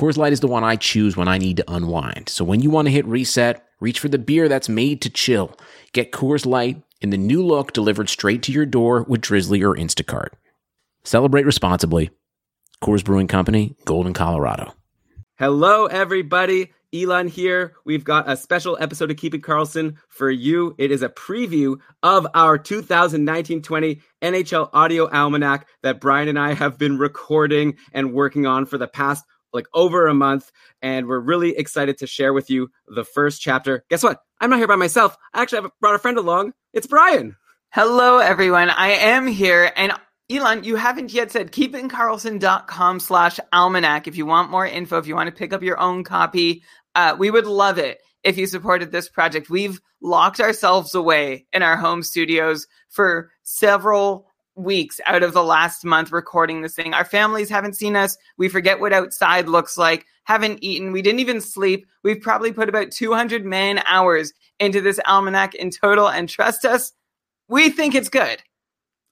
Coors Light is the one I choose when I need to unwind. So when you want to hit reset, reach for the beer that's made to chill. Get Coors Light in the new look delivered straight to your door with Drizly or Instacart. Celebrate responsibly. Coors Brewing Company, Golden, Colorado. Hello, everybody. Elon here. We've got a special episode of Keeping Karlsson for you. It is a preview of our 2019-20 NHL Audio Almanac that Brian and I have been recording and working on for the past like over a month. And we're really excited to share with you the first chapter. Guess what? I'm not here by myself. I actually have brought a friend along. It's Brian. Hello, everyone. I am here. And Elon, you haven't yet said keepingkarlsson.com slash almanac if you want more info, if you want to pick up your own copy. Uh, we would love it if you supported this project. We've locked ourselves away in our home studios for several weeks out of the last month recording this thing. Our families haven't seen us. We forget what outside looks like, haven't eaten. We didn't even sleep. We've probably put about 200 man hours into this almanac in total. And trust us, we think it's good.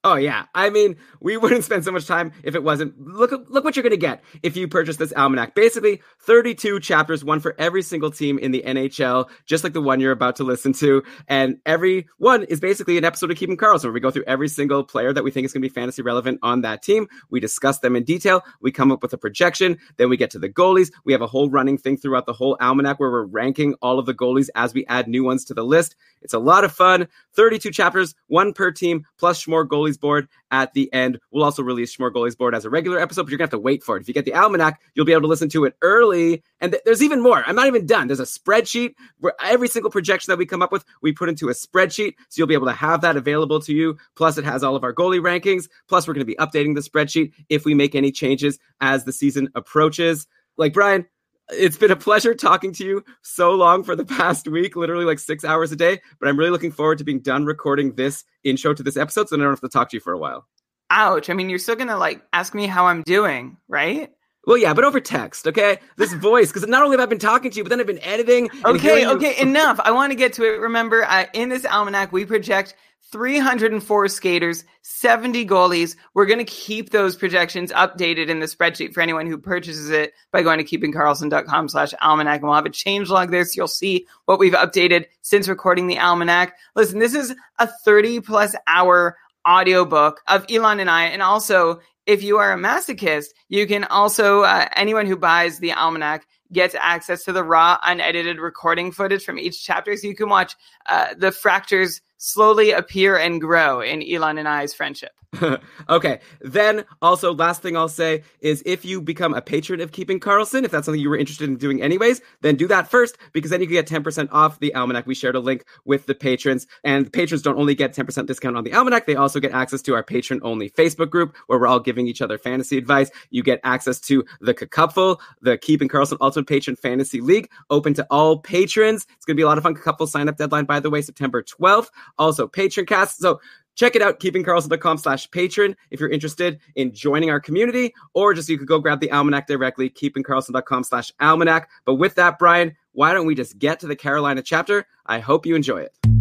Oh yeah, I mean, we wouldn't spend so much time if it wasn't. Look, look what you're going to get if you purchase this almanac. Basically, 32 chapters, one for every single team in the NHL, just like the one you're about to listen to. And every one is basically an episode of Keeping Karlsson, where we go through every single player that we think is going to be fantasy relevant on that team. We discuss them in detail. We come up with a projection. Then we get to the goalies. We have a whole running thing throughout the whole almanac where we're ranking all of the goalies as we add new ones to the list. It's a lot of fun. 32 chapters, one per team, plus more goalies board at the end. We'll also release Schmore Goalies Board as a regular episode, but you're to have to wait for it. If you get the almanac, you'll be able to listen to it early. And th- there's even more. I'm not even done. There's a spreadsheet where every single projection that we come up with, we put into a spreadsheet. So you'll be able to have that available to you. Plus, it has all of our goalie rankings. Plus, we're to be updating the spreadsheet if we make any changes as the season approaches. Like, Brian, it's been a pleasure talking to you so long for the past week, literally like six hours a day. But I'm really looking forward to being done recording this intro to this episode so I don't have to talk to you for a while. Ouch. I mean, you're still going to like ask me how I'm doing, right? Well, yeah, but over text, okay? This voice, because not only have I been talking to you, but then I've been editing. Okay, okay, enough. I want to get to it. Remember, uh, in this almanac, we project 304 skaters, 70 goalies. We're going to keep those projections updated in the spreadsheet for anyone who purchases it by going to keepingkarlsson.com slash almanac. And we'll have a change log there so you'll see what we've updated since recording the almanac. Listen, this is a 30 plus hour audiobook of Elon and I. And also, if you are a masochist, you can also, uh, anyone who buys the almanac gets access to the raw, unedited recording footage from each chapter. So you can watch uh, the fractures slowly appear and grow in Elon and I's friendship. okay. Then also last thing I'll say is if you become a patron of Keeping Karlsson, if that's something you were interested in doing anyways, then do that first because then you can get 10% off the almanac. We shared a link with the patrons and patrons don't only get 10% discount on the almanac, they also get access to our patron only Facebook group where we're all giving each other fantasy advice. You get access to the Cupful, the Keeping Karlsson Ultimate Patron Fantasy League, open to all patrons. It's going to be a lot of fun. Cupful sign up deadline, by the way, September 12th. Also patron cast. So check it out, keepingkarlsson.com slash patron if you're interested in joining our community, or just you could go grab the almanac directly, keepingkarlsson.com slash almanac. But with that, Brian, why don't we just get to the Carolina chapter? I hope you enjoy it.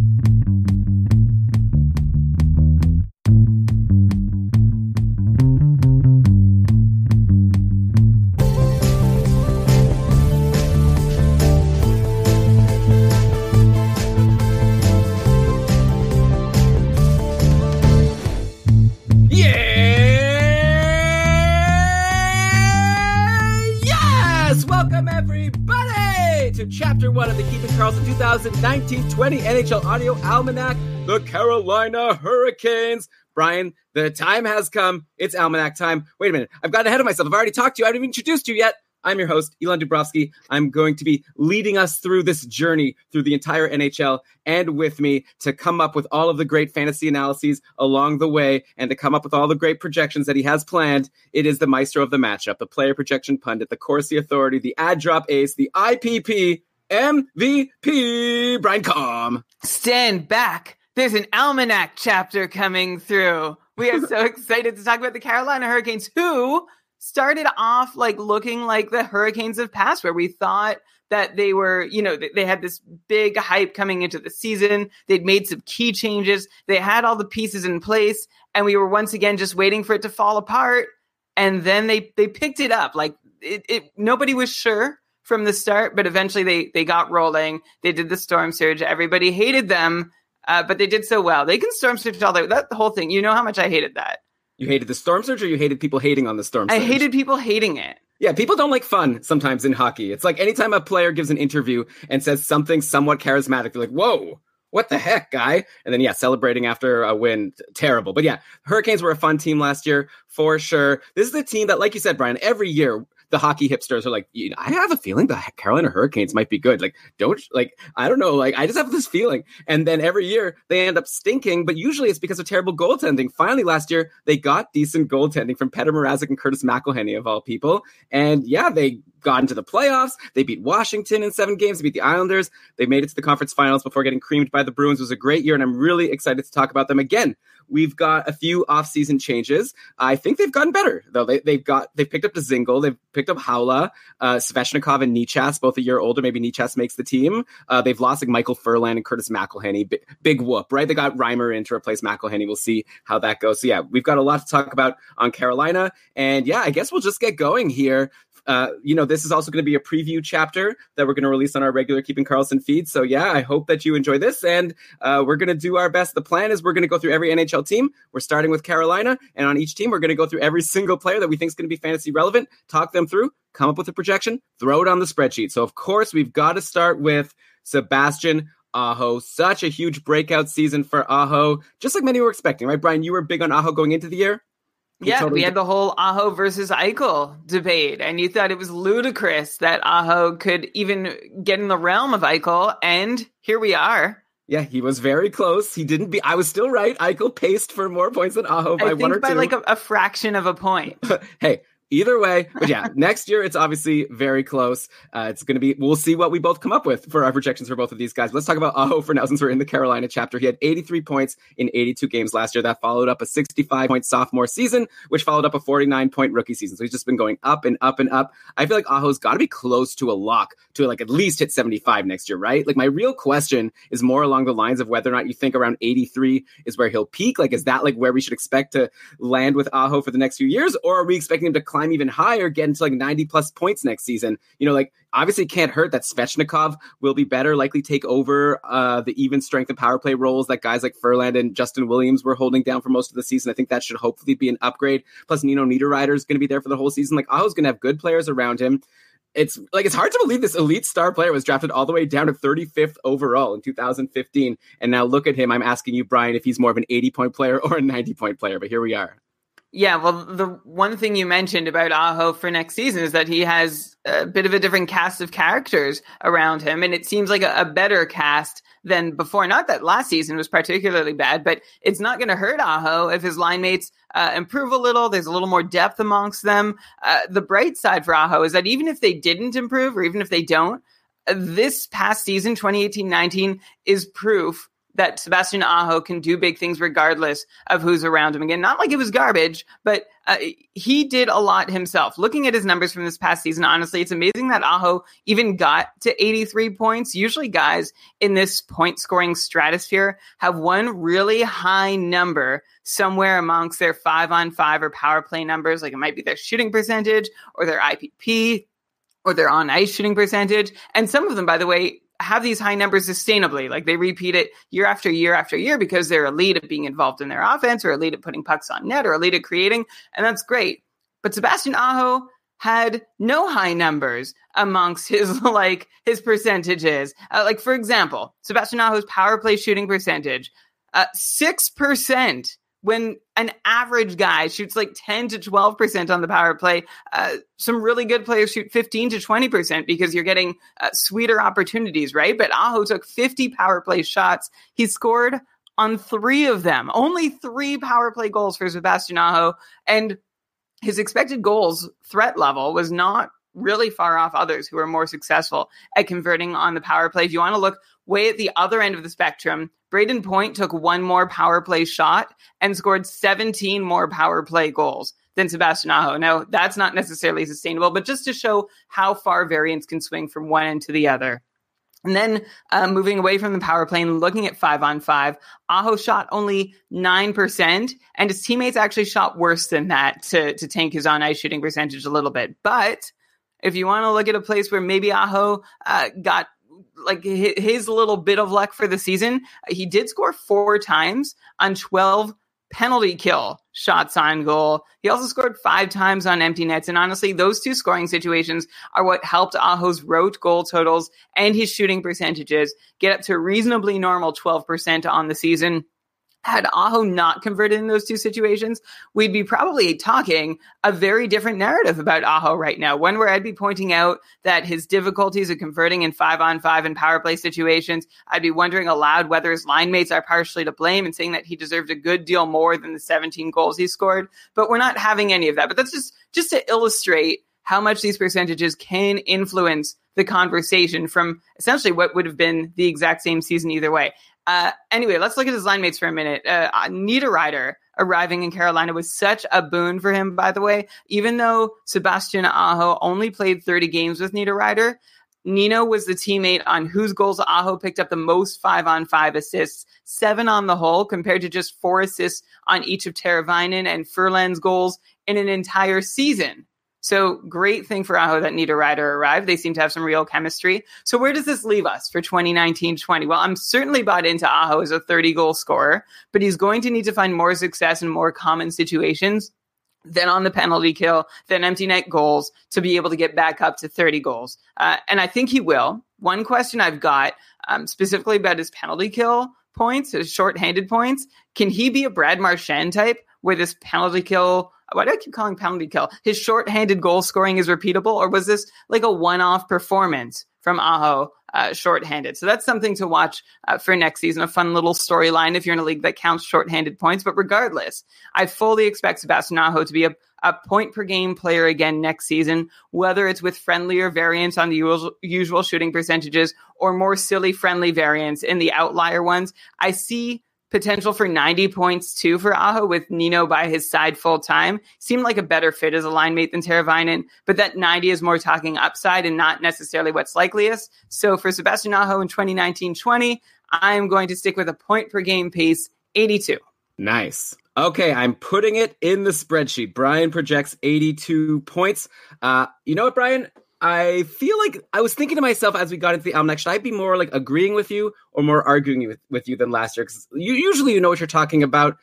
Chapter one of the Keeping Karlsson 2019 20 NHL Audio Almanac, the Carolina Hurricanes. Brian, the time has come. It's Almanac time. Wait a minute. I've gotten ahead of myself. I've already talked to you. I haven't even introduced you yet. I'm your host, Elon Dubrovsky. I'm going to be leading us through this journey through the entire NHL and with me to come up with all of the great fantasy analyses along the way and to come up with all the great projections that he has planned. It is the maestro of the matchup, the player projection pundit, the Corsi authority, the ad drop ace, the IPP, MVP, Brian Com. Stand back. There's an almanac chapter coming through. We are so excited to talk about the Carolina Hurricanes, who started off like looking like the Hurricanes of past, where we thought that they were, you know, they had this big hype coming into the season. They'd made some key changes. They had all the pieces in place, and we were once again just waiting for it to fall apart. And then they they picked it up. Like it, it nobody was sure from the start, but eventually they they got rolling. They did the storm surge. Everybody hated them, uh, but they did so well. They can storm surge all the that the whole thing. You know how much I hated that. You hated the storm surge, or you hated people hating on the storm surge? I hated people hating it. Yeah, people don't like fun sometimes in hockey. It's like anytime a player gives an interview and says something somewhat charismatic, they're like, "Whoa." What the heck, guy? And then, yeah, celebrating after a win, terrible. But yeah, Hurricanes were a fun team last year for sure. This is a team that, like you said, Brian, every year the hockey hipsters are like, you know, I have a feeling the Carolina Hurricanes might be good. Like, don't like, I don't know. Like, I just have this feeling. And then every year they end up stinking, but usually it's because of terrible goaltending. Finally, last year they got decent goaltending from Petr Mrazek and Curtis McElhinney of all people. And yeah, they got into the playoffs. They beat Washington in seven games. They beat the Islanders. They made it to the conference finals before getting creamed by the Bruins. It was a great year, and I'm really excited to talk about them again. We've got a few offseason changes. I think they've gotten better though. They, have got they've picked up Dzingel, they've picked up Haula, uh, Svechnikov, and Necas, both a year older. Maybe Necas makes the team. Uh, they've lost like Michael Ferland and Curtis McElhinney. Big, big whoop, right? They got Reimer in to replace McElhinney. We'll see how that goes. So yeah, we've got a lot to talk about on Carolina, and yeah, I guess we'll just get going here. Uh, you know, this is also going to be a preview chapter that we're going to release on our regular Keeping Karlsson feed. So, yeah, I hope that you enjoy this. And uh, we're going to do our best. The plan is we're going to go through every NHL team. We're starting with Carolina. And on each team, we're going to go through every single player that we think is going to be fantasy relevant, talk them through, come up with a projection, throw it on the spreadsheet. So, of course, we've got to start with Sebastian Aho. Such a huge breakout season for Aho, just like many were expecting, right? Brian, you were big on Aho going into the year. Yeah, we had the whole Aho versus Eichel debate, and you thought it was ludicrous that Aho could even get in the realm of Eichel, and here we are. Yeah, he was very close. He didn't be. I was still right. Eichel paced for more points than Aho by one or by two. like a, a fraction of a point. hey, either way but yeah next year it's obviously very close. Uh, it's going to be we'll see what we both come up with for our projections for both of these guys. Let's talk about aho for now since we're in the carolina chapter. He had 83 points in 82 games last year. That followed up a 65 point sophomore season which followed up a 49 point rookie season. So he's just been going up and up and up. I feel like aho's got to be close to a lock to like at least hit 75 next year right? Like my real question is more along the lines of whether or not you think around 83 is where he'll peak. Like is that like where we should expect to land with aho for the next few years? Or are we expecting him to climb even higher, get into like 90 plus points next season. You know, like obviously can't hurt that Svechnikov will be better, likely take over uh, the even strength and power play roles that guys like Ferland and Justin Williams were holding down for most of the season. I think that should hopefully be an upgrade. Plus, Nino Niederreiter is going to be there for the whole season. Like Aho's going to have good players around him it's like it's hard to believe this elite star player was drafted all the way down to 35th overall in 2015 and now look at him i'm asking you brian if he's more of an 80 point player or a 90 point player but here we are yeah, well, the one thing you mentioned about Aho for next season is that he has a bit of a different cast of characters around him, and it seems like a, a better cast than before. Not that last season was particularly bad, but it's not going to hurt Aho if his line mates uh, improve a little. There's a little more depth amongst them. Uh, the bright side for Aho is that even if they didn't improve, or even if they don't, this past season, 2018-19, is proof that Sebastian Aho can do big things regardless of who's around him. Again, not like it was garbage, but uh, he did a lot himself. Looking at his numbers from this past season, honestly, it's amazing that Aho even got to 83 points. Usually, guys in this point scoring stratosphere have one really high number somewhere amongst their five on five or power play numbers. Like it might be their shooting percentage or their IPP or their on ice shooting percentage. And some of them, by the way, have these high numbers sustainably. Like they repeat it year after year after year because they're elite at being involved in their offense or elite at putting pucks on net or elite at creating. And that's great. But Sebastian Aho had no high numbers amongst his like his percentages. Uh, like for example, Sebastian Aho's power play shooting percentage, uh, six percent when an average guy shoots like 10 to 12% on the power play, uh, some really good players shoot 15 to 20% because you're getting uh, sweeter opportunities, right? But Aho took 50 power play shots. He scored on three of them, only three power play goals for Sebastian Aho. And his expected goals threat level was not really far off others who are more successful at converting on the power play. If you want to look way at the other end of the spectrum, Brayden Point took one more power play shot and scored 17 more power play goals than Sebastian Aho. Now, that's not necessarily sustainable, but just to show how far variance can swing from one end to the other. And then uh, moving away from the power play and looking at five on five, Aho shot only 9%, and his teammates actually shot worse than that to, to tank his on ice shooting percentage a little bit. But if you want to look at a place where maybe Aho uh, got like his little bit of luck for the season, he did score four times on 12 penalty kill shots on goal. He also scored five times on empty nets. And honestly, those two scoring situations are what helped Aho's rote goal totals and his shooting percentages get up to reasonably normal 12% on the season had Aho not converted in those two situations, we'd be probably talking a very different narrative about Aho right now. One where I'd be pointing out that his difficulties of converting in five on five and power play situations. I'd be wondering aloud whether his line mates are partially to blame and saying that he deserved a good deal more than the 17 goals he scored. But we're not having any of that. But that's just just to illustrate how much these percentages can influence the conversation from essentially what would have been the exact same season either way. Uh, anyway, let's look at his line mates for a minute. Uh, Niederreiter arriving in Carolina was such a boon for him, by the way. Even though Sebastian Aho only played 30 games with Niederreiter, Nino was the teammate on whose goals Aho picked up the most five on five assists, seven on the whole, compared to just four assists on each of Teravainen and Ferland's goals in an entire season. So great thing for Aho that Niederreiter arrived. They seem to have some real chemistry. So where does this leave us for 2019-20? Well, I'm certainly bought into Aho as a 30 goal scorer, but he's going to need to find more success in more common situations than on the penalty kill, than empty net goals to be able to get back up to 30 goals. Uh, and I think he will. One question I've got um, specifically about his penalty kill points, his shorthanded points. Can he be a Brad Marchand type where this penalty kill why do I keep calling penalty kill? His short-handed goal scoring is repeatable, or was this like a one-off performance from Aho uh, short-handed? So that's something to watch uh, for next season. A fun little storyline if you're in a league that counts short-handed points. But regardless, I fully expect Sebastian Aho to be a, a point per game player again next season, whether it's with friendlier variance on the usual, usual shooting percentages or more silly friendly variance in the outlier ones. I see potential for 90 points too for Aho with Nino by his side full time. Seemed like a better fit as a line mate than Teravainen, but that 90 is more talking upside and not necessarily what's likeliest. So for Sebastian Aho in 2019-20, I'm going to stick with a point per game pace, 82. Nice. Okay, I'm putting it in the spreadsheet. Brian projects 82 points. Uh, you know what, Brian? I feel like I was thinking to myself as we got into the almanac, should I be more like agreeing with you or more arguing with, with you than last year? Because you, usually you know what you're talking about.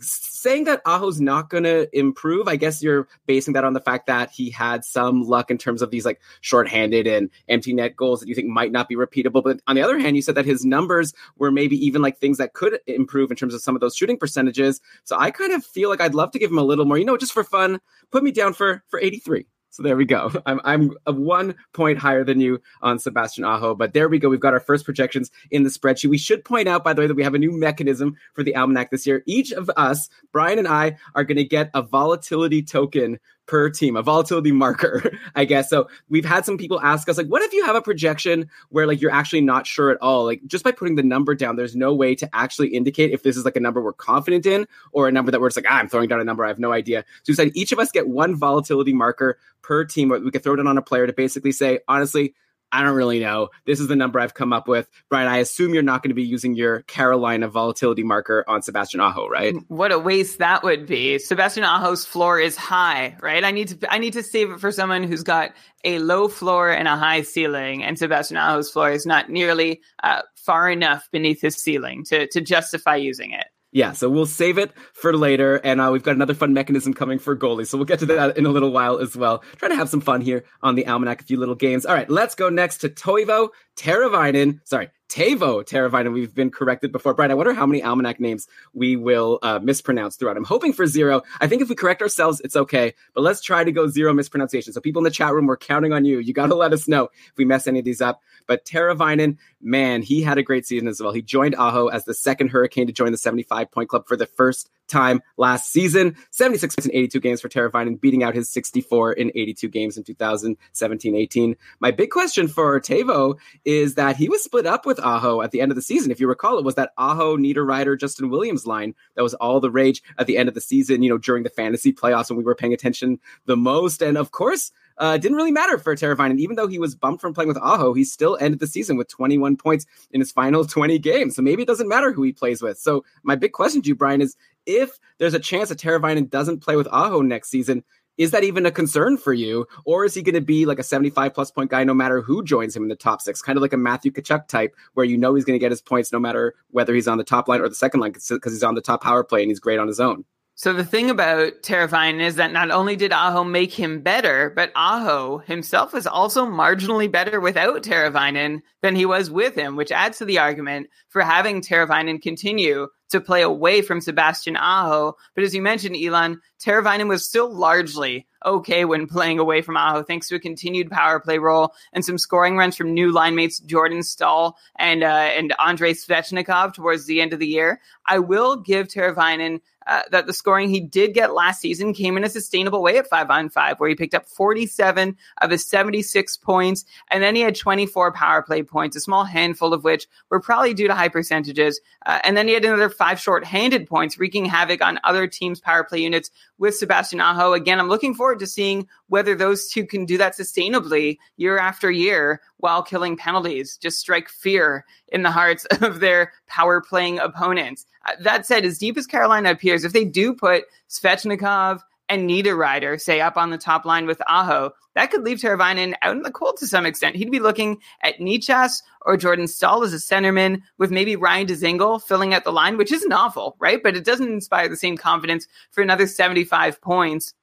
Saying that Aho's not going to improve, I guess you're basing that on the fact that he had some luck in terms of these like shorthanded and empty net goals that you think might not be repeatable. But on the other hand, you said that his numbers were maybe even like things that could improve in terms of some of those shooting percentages. So I kind of feel like I'd love to give him a little more, you know, just for fun. Put me down for for 83. So there we go. I'm I'm one point higher than you on Sebastian Aho, but there we go. We've got our first projections in the spreadsheet. We should point out, by the way, that we have a new mechanism for the almanac this year. Each of us, Brian and I, are going to get a volatility token per team, a volatility marker, I guess. So we've had some people ask us, like, what if you have a projection where like you're actually not sure at all? Like just by putting the number down, there's no way to actually indicate if this is like a number we're confident in or a number that we're just like, ah, I'm throwing down a number, I have no idea. So we said each of us get one volatility marker per team. or We could throw it on a player to basically say, honestly, I don't really know. This is the number I've come up with. Brian, I assume you're not going to be using your Carolina volatility marker on Sebastian Aho, right? What a waste that would be. Sebastian Aho's floor is high, right? I need to I need to save it for someone who's got a low floor and a high ceiling, and Sebastian Aho's floor is not nearly uh, far enough beneath his ceiling to to justify using it yeah, so we'll save it for later, and uh, we've got another fun mechanism coming for goalies, so we'll get to that in a little while as well. Trying to have some fun here on the Almanac, a few little games. All right, let's go next to Toivo Teravainen. Sorry, Teuvo Teravainen. We've been corrected before. Brian, I wonder how many almanac names we will uh, mispronounce throughout. I'm hoping for zero. I think if we correct ourselves, it's okay. But let's try to go zero mispronunciation. So people in the chat room, we're counting on you. You got to let us know if we mess any of these up. But Teravainen, man, he had a great season as well. He joined Aho as the second Hurricane to join the 75 point club for the first time last season. 76 points in 82 games for Teravainen, beating out his 64 in 82 games in 2017-18. My big question for Teuvo is that he was split up with Aho at the end of the season. If you recall, it was that Aho, Niederreiter, Justin Williams line that was all the rage at the end of the season, you know, during the fantasy playoffs when we were paying attention the most. And of course, uh, didn't really matter for Teravainen. Even though he was bumped from playing with Aho, he still ended the season with 21 points in his final 20 games. So maybe it doesn't matter who he plays with. So my big question to you, Brian, is if there's a chance that Teravainen doesn't play with Aho next season, is that even a concern for you? Or is he going to be like a 75 plus point guy no matter who joins him in the top six? Kind of like a Matthew Tkachuk type, where you know he's going to get his points no matter whether he's on the top line or the second line because he's on the top power play and he's great on his own. So the thing about Teravainen is that not only did Aho make him better, but Aho himself was also marginally better without Teravainen than he was with him, which adds to the argument for having Teravainen continue to play away from Sebastian Aho. But as you mentioned, Elon, Teravainen was still largely okay when playing away from Aho, thanks to a continued power play role and some scoring runs from new line mates Jordan Staal and uh, and Andrei Svechnikov towards the end of the year. I will give Teravainen uh, that the scoring he did get last season came in a sustainable way at five on five, where he picked up 47 of his 76 points, and then he had 24 power play points, a small handful of which were probably due to high percentages. Uh, and then he had another five short-handed points, wreaking havoc on other teams' power play units with Sebastian Aho. Again, I'm looking forward to seeing whether those two can do that sustainably year after year while killing penalties, just strike fear in the hearts of their power playing opponents. Uh, that said, as deep as Carolina appears, if they do put Svechnikov and Niederreiter, say, up on the top line with Aho, that could leave Teravainen out in the cold to some extent. He'd be looking at Necas or Jordan Staal as a centerman, with maybe Ryan Dzingel filling out the line, which isn't awful, right? But it doesn't inspire the same confidence for another 75 points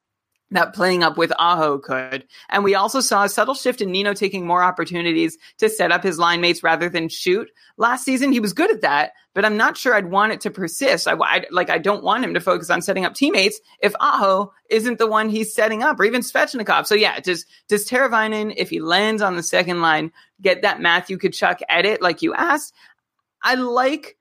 that playing up with Aho could. And we also saw a subtle shift in Nino taking more opportunities to set up his line mates rather than shoot. Last season, he was good at that, but I'm not sure I'd want it to persist. I, I like I don't want him to focus on setting up teammates if Aho isn't the one he's setting up, or even Svechnikov. So yeah, does does Teravainen, if he lands on the second line, get that Matthew Tkachuk edit like you asked? I like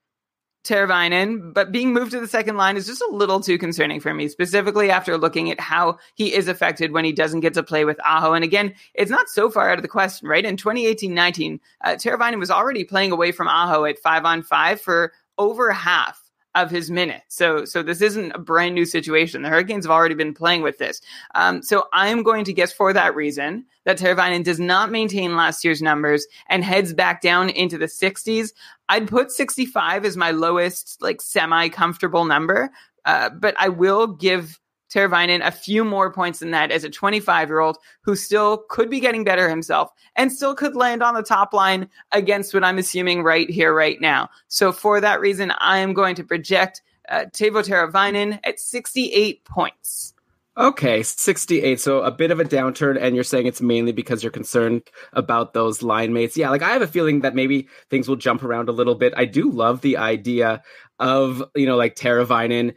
Teravainen, but being moved to the second line is just a little too concerning for me, specifically after looking at how he is affected when he doesn't get to play with Aho. And again, it's not so far out of the question, right? In 2018-19, uh, Teravainen was already playing away from Aho at five on five for over half of his minutes. So, so this isn't a brand new situation. The Hurricanes have already been playing with this. Um, so I'm going to guess for that reason that Teravainen does not maintain last year's numbers and heads back down into the 60s. I'd put 65 as my lowest, like semi comfortable number. Uh, but I will give Teravainen a few more points than that as a 25 year old who still could be getting better himself and still could land on the top line against what I'm assuming right here, right now. So for that reason, I am going to project uh, Teuvo Teravainen at 68 points. Okay, 68. So a bit of a downturn, and you're saying it's mainly because you're concerned about those line mates. Yeah, like I have a feeling that maybe things will jump around a little bit. I do love the idea of, you know, like Teravainen,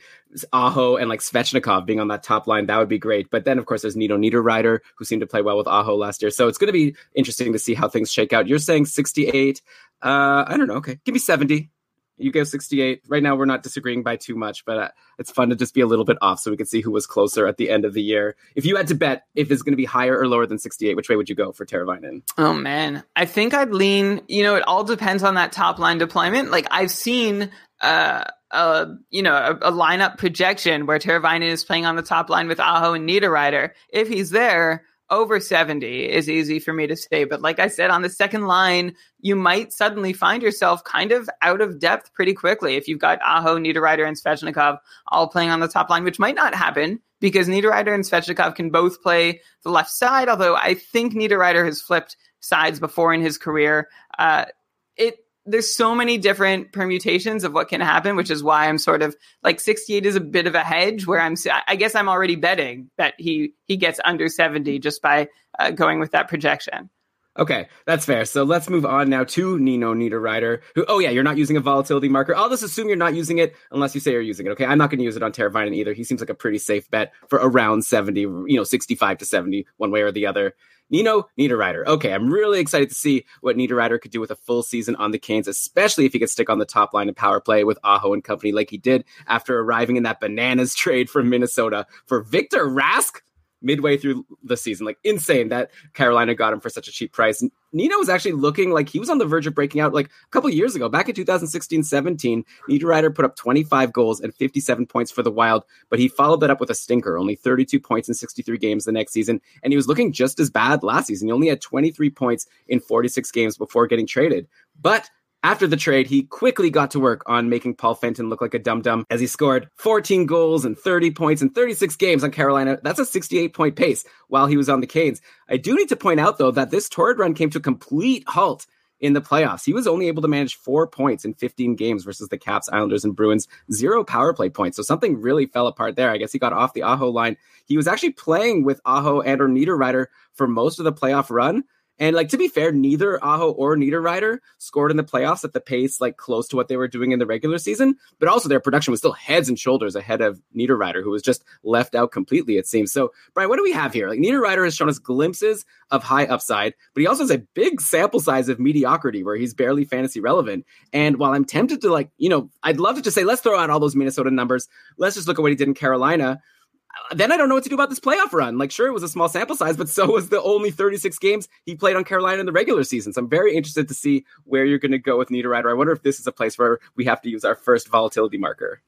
Aho, and like Svechnikov being on that top line. That would be great. But then, of course, there's Nino Niederreiter, who seemed to play well with Aho last year. So it's going to be interesting to see how things shake out. You're saying 68. Uh, I don't know. Okay, give me 70 you go 68. Right now, we're not disagreeing by too much, but uh, it's fun to just be a little bit off so we can see who was closer at the end of the year. If you had to bet if it's going to be higher or lower than 68, which way would you go for Teravainen? Oh, man. I think I'd lean, you know, it all depends on that top line deployment. Like, I've seen. Uh, a you know a, a, lineup projection where Teravainen is playing on the top line with Aho and Niederreiter. If he's there, over 70 is easy for me to say. But like I said, on the second line, you might suddenly find yourself kind of out of depth pretty quickly if you've got Aho, Niederreiter, and Svechnikov all playing on the top line, which might not happen because Niederreiter and Svechnikov can both play the left side. Although I think Niederreiter has flipped sides before in his career. Uh, it there's so many different permutations of what can happen, which is why I'm sort of like 68 is a bit of a hedge where I'm, I guess I'm already betting that he, he gets under 70 just by uh, going with that projection. Okay, that's fair. So let's move on now to Nino Niederreiter, who, oh yeah, you're not using a volatility marker. I'll just assume you're not using it unless you say you're using it. Okay, I'm not going to use it on Teravainen either. He seems like a pretty safe bet for around 70, you know, 65 to 70, one way or the other. Nino Niederreiter. Okay, I'm really excited to see what Niederreiter could do with a full season on the Canes, especially if he could stick on the top line of power play with Aho and company like he did after arriving in that bananas trade from Minnesota for Victor Rask midway through the season. Like insane that Carolina got him for such a cheap price. Nino was actually looking like he was on the verge of breaking out like a couple years ago. Back in 2016 17, Niederreiter put up 25 goals and 57 points for the Wild, but he followed that up with a stinker, only 32 points in 63 games the next season. And he was looking just as bad last season. He only had 23 points in 46 games before getting traded. But after the trade, he quickly got to work on making Paul Fenton look like a dum dum as he scored 14 goals and 30 points in 36 games on Carolina. That's a 68 point pace while he was on the Canes. I do need to point out, though, that this torrid run came to a complete halt in the playoffs. He was only able to manage four points in 15 games versus the Caps, Islanders, and Bruins, zero power play points. So something really fell apart there. I guess he got off the Aho line. He was actually playing with Aho and or Niederreiter for most of the playoff run. And like to be fair, neither Aho or Niederreiter scored in the playoffs at the pace like close to what they were doing in the regular season. But also their production was still heads and shoulders ahead of Niederreiter, who was just left out completely. It seems. So Brian, what do we have here? Like Niederreiter has shown us glimpses of high upside, but he also has a big sample size of mediocrity where he's barely fantasy relevant. And while I'm tempted to like, you know, I'd love to just say let's throw out all those Minnesota numbers. Let's just look at what he did in Carolina then I don't know what to do about this playoff run. Like, sure, it was a small sample size, but so was the only 36 games he played on Carolina in the regular season. So I'm very interested to see where you're going to go with Niederreiter. I wonder if this is a place where we have to use our first volatility marker.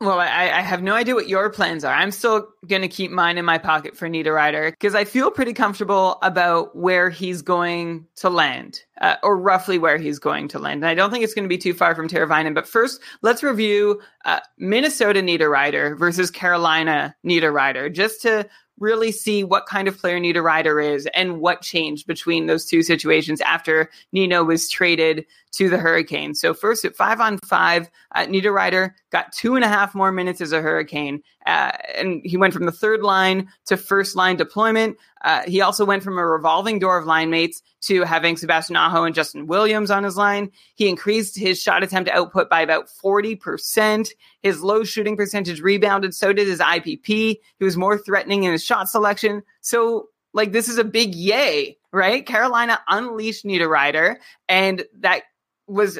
Well, I, I, have no idea what your plans are. I'm still going to keep mine in my pocket for Niederreiter because I feel pretty comfortable about where he's going to land, uh, or roughly where he's going to land. And I don't think it's going to be too far from Teravainen. But first, let's review uh, Minnesota Niederreiter versus Carolina Niederreiter, just to really see what kind of player Niederreiter is and what changed between those two situations after Nino was traded to the Hurricane. So first at five on five, uh, Niederreiter got two and a half more minutes as a Hurricane, uh, and he went from the third line to first line deployment. Uh, he also went from a revolving door of line mates to having Sebastian Aho and Justin Williams on his line. He increased his shot attempt output by about 40%. His low shooting percentage rebounded. So did his IPP. He was more threatening in his shot selection. So like this is a big yay, right? Carolina unleashed Niederreiter, and that was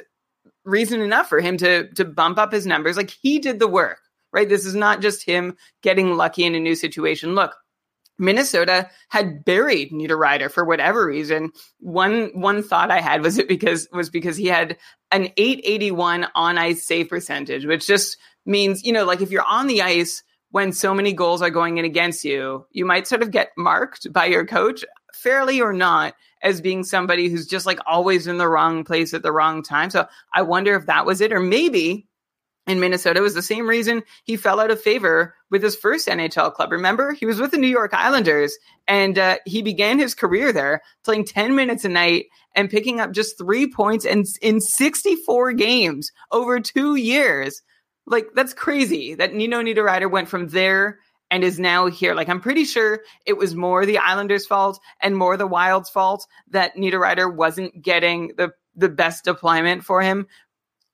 reason enough for him to to bump up his numbers. Like he did the work, right? This is not just him getting lucky in a new situation. Look, Minnesota had buried Niederreiter for whatever reason. One one thought I had was it because was because he had an 881 on ice save percentage, which just means, you know, like if you're on the ice when so many goals are going in against you, you might sort of get marked by your coach, fairly or not, as being somebody who's just like always in the wrong place at the wrong time. So I wonder if that was it, or maybe in Minnesota was the same reason he fell out of favor with his first NHL club. Remember, he was with the New York Islanders and uh, he began his career there playing 10 minutes a night and picking up just three points in, in 64 games over two years. Like, that's crazy that Nino Niederreiter went from there and is now here. Like I'm pretty sure it was more the Islanders' fault and more the Wild's fault that Niederreiter wasn't getting the the best deployment for him.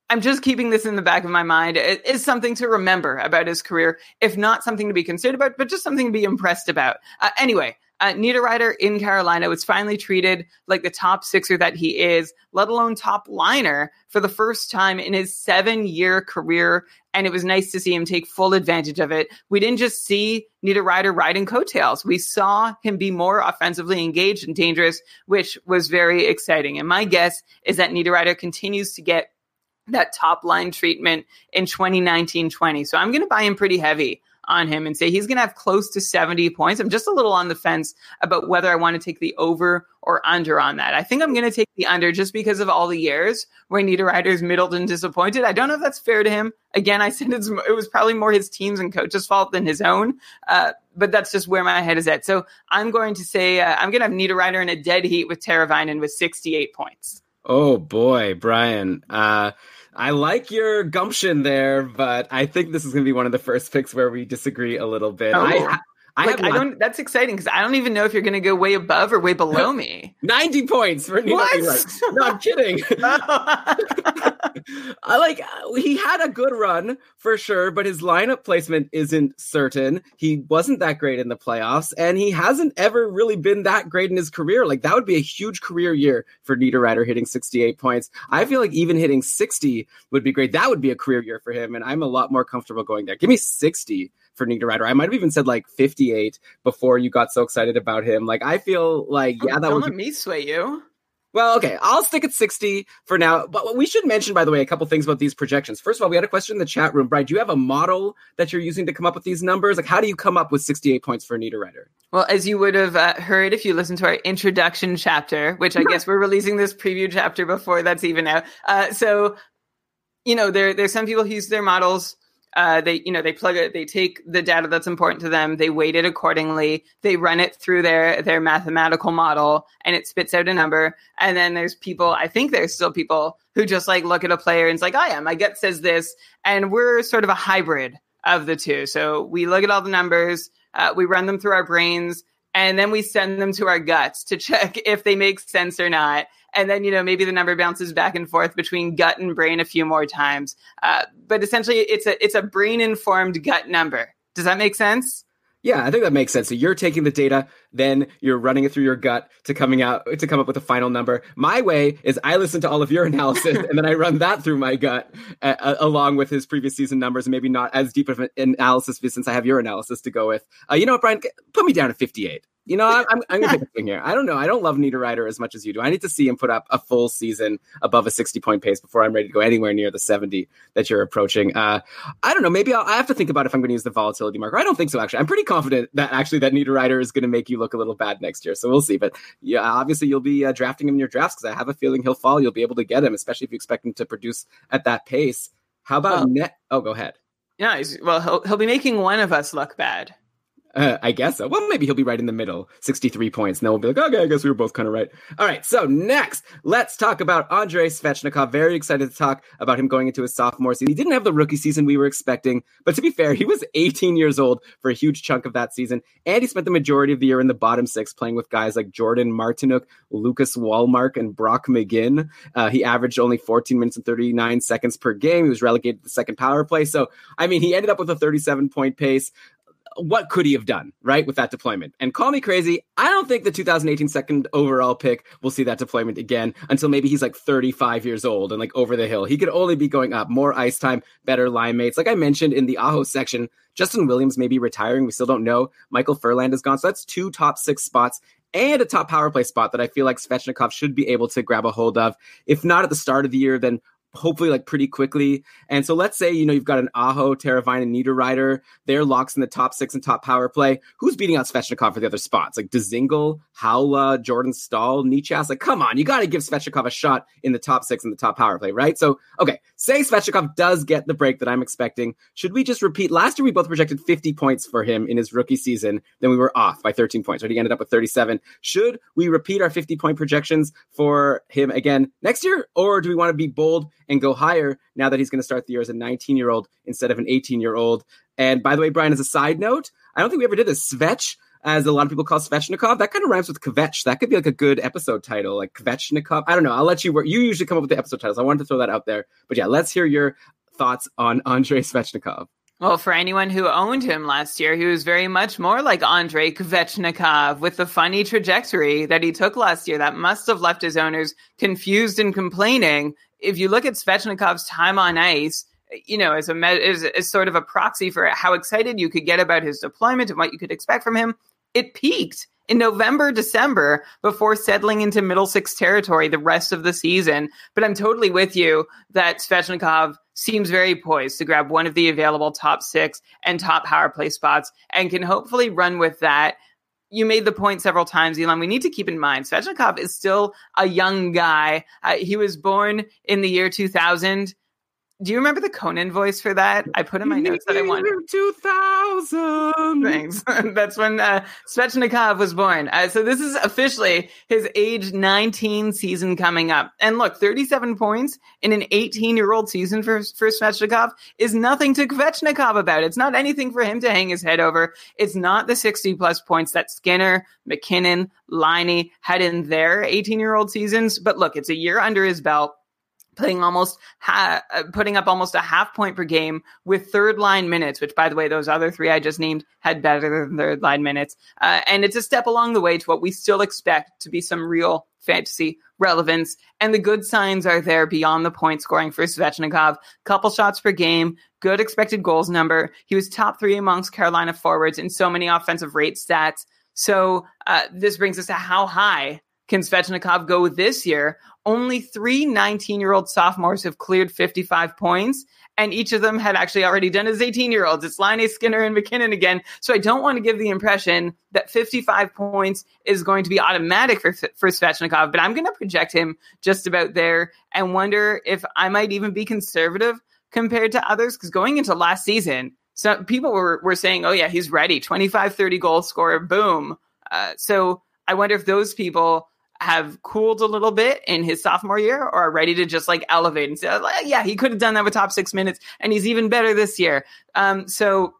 I'm just keeping this in the back of my mind. It is something to remember about his career, if not something to be concerned about, but just something to be impressed about. Uh, anyway, uh, Niederreiter in Carolina was finally treated like the top sixer that he is, let alone top liner for the first time in his seven year career. And it was nice to see him take full advantage of it. We didn't just see Niederreiter riding coattails. We saw him be more offensively engaged and dangerous, which was very exciting. And my guess is that Niederreiter continues to get that top line treatment in 2019 20. So I'm going to buy him pretty heavy on him and say he's going to have close to 70 points. I'm just a little on the fence about whether I want to take the over or under on that. I think I'm going to take the under just because of all the years where Niederreiter's Middleton disappointed. I don't know if that's fair to him. Again, I said it was probably more his team's and coach's fault than his own. Uh, but that's just where my head is at. So I'm going to say uh, I'm going to have Niederreiter in a dead heat with Teravainen with 68 points. Oh boy, Brian. Uh, I like your gumption there, but I think this is going to be one of the first picks where we disagree a little bit. Oh. I, I, like, I don't. That's exciting because I don't even know if you're going to go way above or way below me. 90 points for Nino. What? No, I'm kidding. I like he had a good run for sure, but his lineup placement isn't certain. He wasn't that great in the playoffs, and he hasn't ever really been that great in his career. Like that would be a huge career year for Niederreiter hitting 68 points. I feel like even hitting 60 would be great. That would be a career year for him, and I'm a lot more comfortable going there. Give me 60 for Niederreiter. I might have even said like 58 before you got so excited about him. Like I feel like yeah, that don't would let me sway you. Well, okay, I'll stick at 60 for now. But we should mention, by the way, a couple things about these projections. First of all, we had a question in the chat room. Brian, do you have a model that you're using to come up with these numbers? Like, how do you come up with 68 points for a Niederreiter? Well, as you would have uh, heard if you listened to our introduction chapter, which I guess we're releasing this preview chapter before that's even out. Uh, so, you know, there there's some people who use their models. Uh, they you know they plug it, they take the data that's important to them, they weight it accordingly, they run it through their their mathematical model, and it spits out a number. And then there's people, I think there's still people who just like look at a player and it's like, oh yeah, my gut says this, and we're sort of a hybrid of the two. So we look at all the numbers, uh, we run them through our brains, and then we send them to our guts to check if they make sense or not. And then, you know, maybe the number bounces back and forth between gut and brain a few more times. Uh, but essentially, it's a it's a brain informed gut number. Does that make sense? Yeah, I think that makes sense. So you're taking the data, then you're running it through your gut to coming out to come up with a final number. My way is I listen to all of your analysis and then I run that through my gut uh, along with his previous season numbers, and maybe not as deep of an analysis since I have your analysis to go with. Uh, you know what, Brian? Put me down at 58. You know, I'm, I'm going to take a here. I don't know. I don't love Niederreiter as much as you do. I need to see him put up a full season above a 60 point pace before I'm ready to go anywhere near the 70 that you're approaching. Uh, I don't know. Maybe I'll, I have to think about if I'm going to use the volatility marker. I don't think so, actually. I'm pretty confident that actually that Niederreiter is going to make you look a little bad next year. So we'll see. But yeah, obviously you'll be uh, drafting him in your drafts because I have a feeling he'll fall. You'll be able to get him, especially if you expect him to produce at that pace. How about Oh. net? Oh, go ahead. Yeah. he's- Well, he'll he'll be making one of us look bad. Uh, I guess so. Well, maybe he'll be right in the middle, 63 points. And then we'll be like, okay, I guess we were both kind of right. All right. So next, let's talk about Andrei Svechnikov. Very excited to talk about him going into his sophomore season. He didn't have the rookie season we were expecting, but to be fair, he was 18 years old for a huge chunk of that season. And he spent the majority of the year in the bottom six playing with guys like Jordan Martinook, Lucas Wallmark, and Brock McGinn. Uh, he averaged only 14 minutes and 39 seconds per game. He was relegated to the second power play. So, I mean, he ended up with a 37 point pace what could he have done, right, with that deployment? And call me crazy, I don't think the 2018 second overall pick will see that deployment again until maybe he's like 35 years old and like over the hill. He could only be going up, more ice time, better line mates. Like I mentioned in the Aho section, Justin Williams may be retiring. We still don't know. Michael Ferland is gone. So that's two top six spots and a top power play spot that I feel like Svechnikov should be able to grab a hold of. If not at the start of the year, then hopefully like pretty quickly. And so let's say, you know, you've got an Aho, Teravainen, and Niederreiter. They're locks in the top six and top power play. Who's beating out Svechnikov for the other spots? Like Dzingel, Haula, Jordan Staal, Necas. Like, come on, you got to give Svechnikov a shot in the top six and the top power play, right? So, okay, say Svechnikov does get the break that I'm expecting. Should we just repeat? Last year, we both projected 50 points for him in his rookie season. Then we were off by 13 points, right? He ended up with 37. Should we repeat our 50 point projections for him again next year? Or do we want to be bold and go higher now that he's going to start the year as a 19 year old instead of an 18 year old? And by the way, Brian, as a side note, I don't think we ever did this. Svech, as a lot of people call Svechnikov, that kind of rhymes with Kvech. That could be like a good episode title, like Kvechnikov. I don't know. I'll let you work. You usually come up with the episode titles. I wanted to throw that out there. But yeah, let's hear your thoughts on Andrei Svechnikov. Well, for anyone who owned him last year, he was very much more like Andrei Kvechnikov with the funny trajectory that he took last year that must have left his owners confused and complaining. If you look at Svechnikov's time on ice, you know, as a as, as sort of a proxy for how excited you could get about his deployment and what you could expect from him, it peaked in November, December before settling into middle six territory the rest of the season. But I'm totally with you that Svechnikov seems very poised to grab one of the available top six and top power play spots and can hopefully run with that. You made the point several times, Elon. We need to keep in mind Svechnikov is still a young guy. Uh, he was born in the year 2000 do you remember the Conan voice for that? I put in my notes that I want. 2000. Thanks. That's when uh, Svechnikov was born. Uh, so this is officially his age 19 season coming up. And look, 37 points in an 18 year old season for, for Svechnikov is nothing to Svechnikov about. It's not anything for him to hang his head over. It's not the 60 plus points that Skinner, MacKinnon, Laine had in their 18 year old seasons. But look, it's a year under his belt putting almost ha- uh, putting up almost a half point per game with third line minutes, which by the way, those other three I just named had better than third line minutes. Uh, and it's a step along the way to what we still expect to be some real fantasy relevance. And the good signs are there beyond the point scoring for Svechnikov. Couple shots per game, good expected goals number. He was top three amongst Carolina forwards in so many offensive rate stats. So uh, this brings us to how high can Svechnikov go this year? Only three 19 year old sophomores have cleared 55 points, and each of them had actually already done as 18 year olds. It's Laine Skinner and MacKinnon again. So I don't want to give the impression that 55 points is going to be automatic for, for Svechnikov, but I'm going to project him just about there and wonder if I might even be conservative compared to others. Because going into last season, so people were, were saying, oh, yeah, he's ready 25, 30 goal scorer, boom. Uh, so I wonder if those people have cooled a little bit in his sophomore year or are ready to just like elevate and say, yeah, he could have done that with top six minutes and he's even better this year. Um, so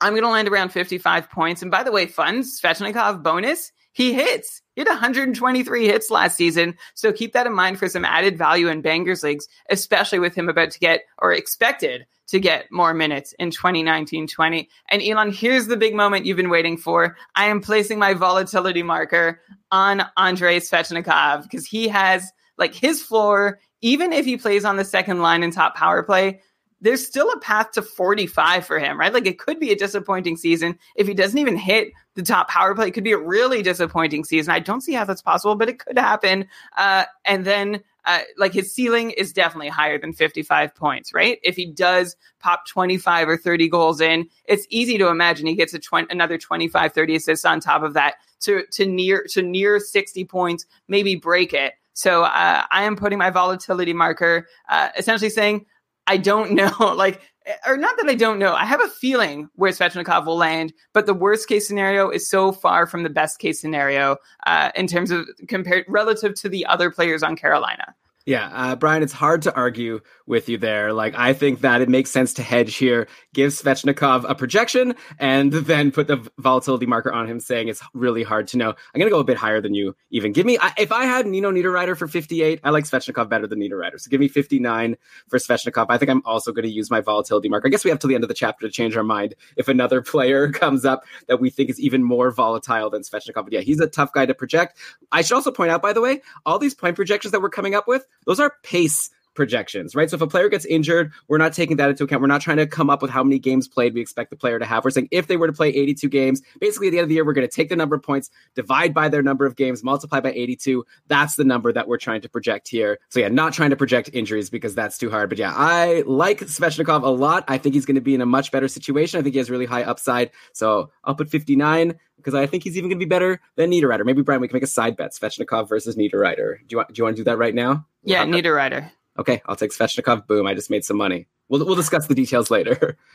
I'm going to land around 55 points. And by the way, fun Svechnikov bonus, he hits. He had 123 hits last season. So keep that in mind for some added value in bangers leagues, especially with him about to get or expected to get more minutes in 2019 20. And Elon, here's the big moment you've been waiting for. I am placing my volatility marker on Andrei Svechnikov because he has like his floor, even if he plays on the second line in top power play, there's still a path to 45 for him, right? Like it could be a disappointing season. If he doesn't even hit the top power play, it could be a really disappointing season. I don't see how that's possible, but it could happen. Uh, and then uh, like his ceiling is definitely higher than 55 points, right? If he does pop 25 or 30 goals in, it's easy to imagine he gets a 20, another 25, 30 assists on top of that to, to near, to near 60 points, maybe break it. So uh, I am putting my volatility marker, uh, essentially saying I don't know, like, or not that I don't know. I have a feeling where Svechnikov will land, but the worst case scenario is so far from the best case scenario uh, in terms of compared relative to the other players on Carolina. Yeah, uh, Brian, it's hard to argue with you there. Like, I think that it makes sense to hedge here, give Svechnikov a projection, and then put the volatility marker on him, saying it's really hard to know. I'm going to go a bit higher than you even. Give me, I, if I had Nino Niederreiter for 58, I like Svechnikov better than Niederreiter. So give me 59 for Svechnikov. I think I'm also going to use my volatility marker. I guess we have till the end of the chapter to change our mind if another player comes up that we think is even more volatile than Svechnikov. But yeah, he's a tough guy to project. I should also point out, by the way, all these point projections that we're coming up with, those are pace projections, right? So if a player gets injured, we're not taking that into account. We're not trying to come up with how many games played we expect the player to have. We're saying if they were to play 82 games, basically at the end of the year, we're going to take the number of points, divide by their number of games, multiply by 82. That's the number that we're trying to project here. So yeah, not trying to project injuries because that's too hard. But yeah, I like Svechnikov a lot. I think he's going to be in a much better situation. I think he has really high upside. So I'll put 59 because I think he's even going to be better than Niederreiter. Maybe Brian, we can make a side bet: Svechnikov versus Niederreiter. Do you want? Do you want to do that right now? Yeah, Niederreiter. Okay, I'll take Svechnikov. Boom! I just made some money. We'll we'll discuss the details later.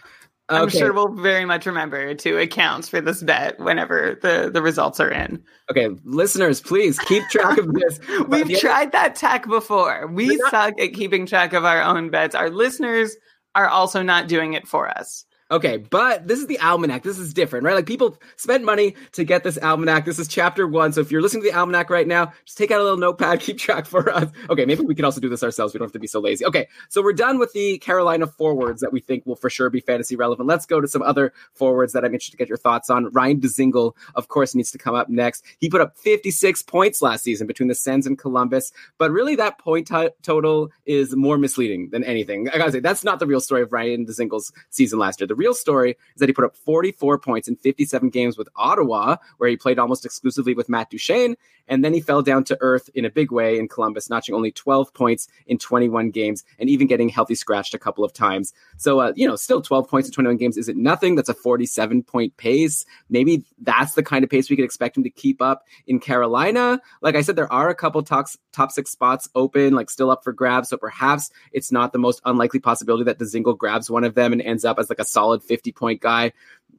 I'm sure we'll very much remember to account for this bet whenever the, the results are in. Okay, listeners, please keep track of this. We've tried that tack before. We not- suck at keeping track of our own bets. Our listeners are also not doing it for us. Okay, but this is the almanac. This is different, right? Like people spent money to get this almanac. This is chapter one. So if you're listening to the almanac right now, just take out a little notepad, keep track for us. Okay, maybe we can also do this ourselves. We don't have to be so lazy. Okay, so we're done with the Carolina forwards that we think will for sure be fantasy relevant. Let's go to some other forwards that I'm interested to get your thoughts on. Ryan Dzingel, of course, needs to come up next. He put up 56 points last season between the Sens and Columbus, but really that point t- total is more misleading than anything. I gotta say, that's not the real story of Ryan Dzingel's season last year. The real story is that he put up 44 points in 57 games with Ottawa, where he played almost exclusively with Matt Duchene. And then he fell down to earth in a big way in Columbus, notching only 12 points in 21 games and even getting healthy scratched a couple of times. So, uh, you know, still 12 points in 21 games isn't nothing. That's a 47 point pace. Maybe that's the kind of pace we could expect him to keep up in Carolina. Like I said, there are a couple top, top six spots open, like still up for grabs. So perhaps it's not the most unlikely possibility that Dzingel grabs one of them and ends up as like a solid 50 point guy.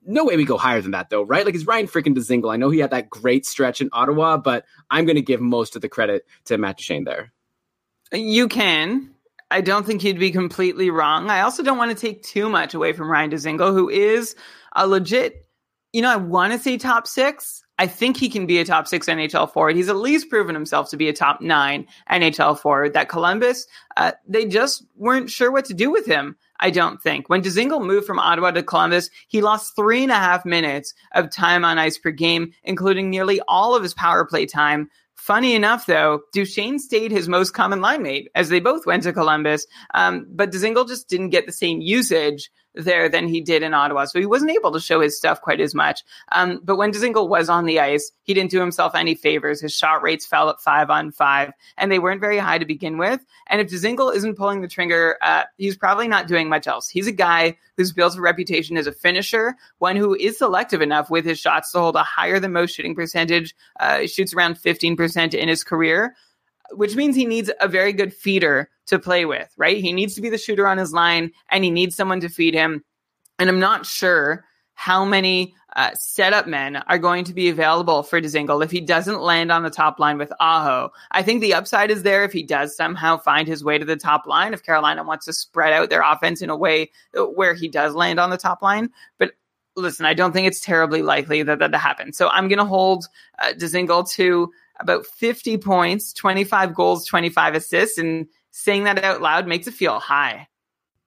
No way we go higher than that, though, right? Like, it's Ryan freaking Dzingel. I know he had that great stretch in Ottawa, but I'm going to give most of the credit to Matt Duchene there. You can. I don't think you'd be completely wrong. I also don't want to take too much away from Ryan Dzingel, who is a legit, you know, I want to say top six. I think he can be a top six NHL forward. He's at least proven himself to be a top nine NHL forward. That Columbus, uh, they just weren't sure what to do with him. I don't think. When Dzingel moved from Ottawa to Columbus, he lost three and a half minutes of time on ice per game, including nearly all of his power play time. Funny enough, though, Duchene stayed his most common line mate as they both went to Columbus, um, but Dzingel just didn't get the same usage there than he did in Ottawa. So he wasn't able to show his stuff quite as much. Um, but when Dzingel was on the ice, he didn't do himself any favors. His shot rates fell at five on five, and they weren't very high to begin with. And if Dzingel isn't pulling the trigger, uh, he's probably not doing much else. He's a guy who's built a reputation as a finisher, one who is selective enough with his shots to hold a higher than most shooting percentage, uh, shoots around 15% in his career which means he needs a very good feeder to play with, right? He needs to be the shooter on his line and he needs someone to feed him. And I'm not sure how many uh, setup men are going to be available for Dzingel if he doesn't land on the top line with Aho. I think the upside is there if he does somehow find his way to the top line, if Carolina wants to spread out their offense in a way where he does land on the top line. But listen, I don't think it's terribly likely that that happens. So I'm going to hold uh, Dzingel to about 50 points, 25 goals, 25 assists, and saying that out loud makes it feel high.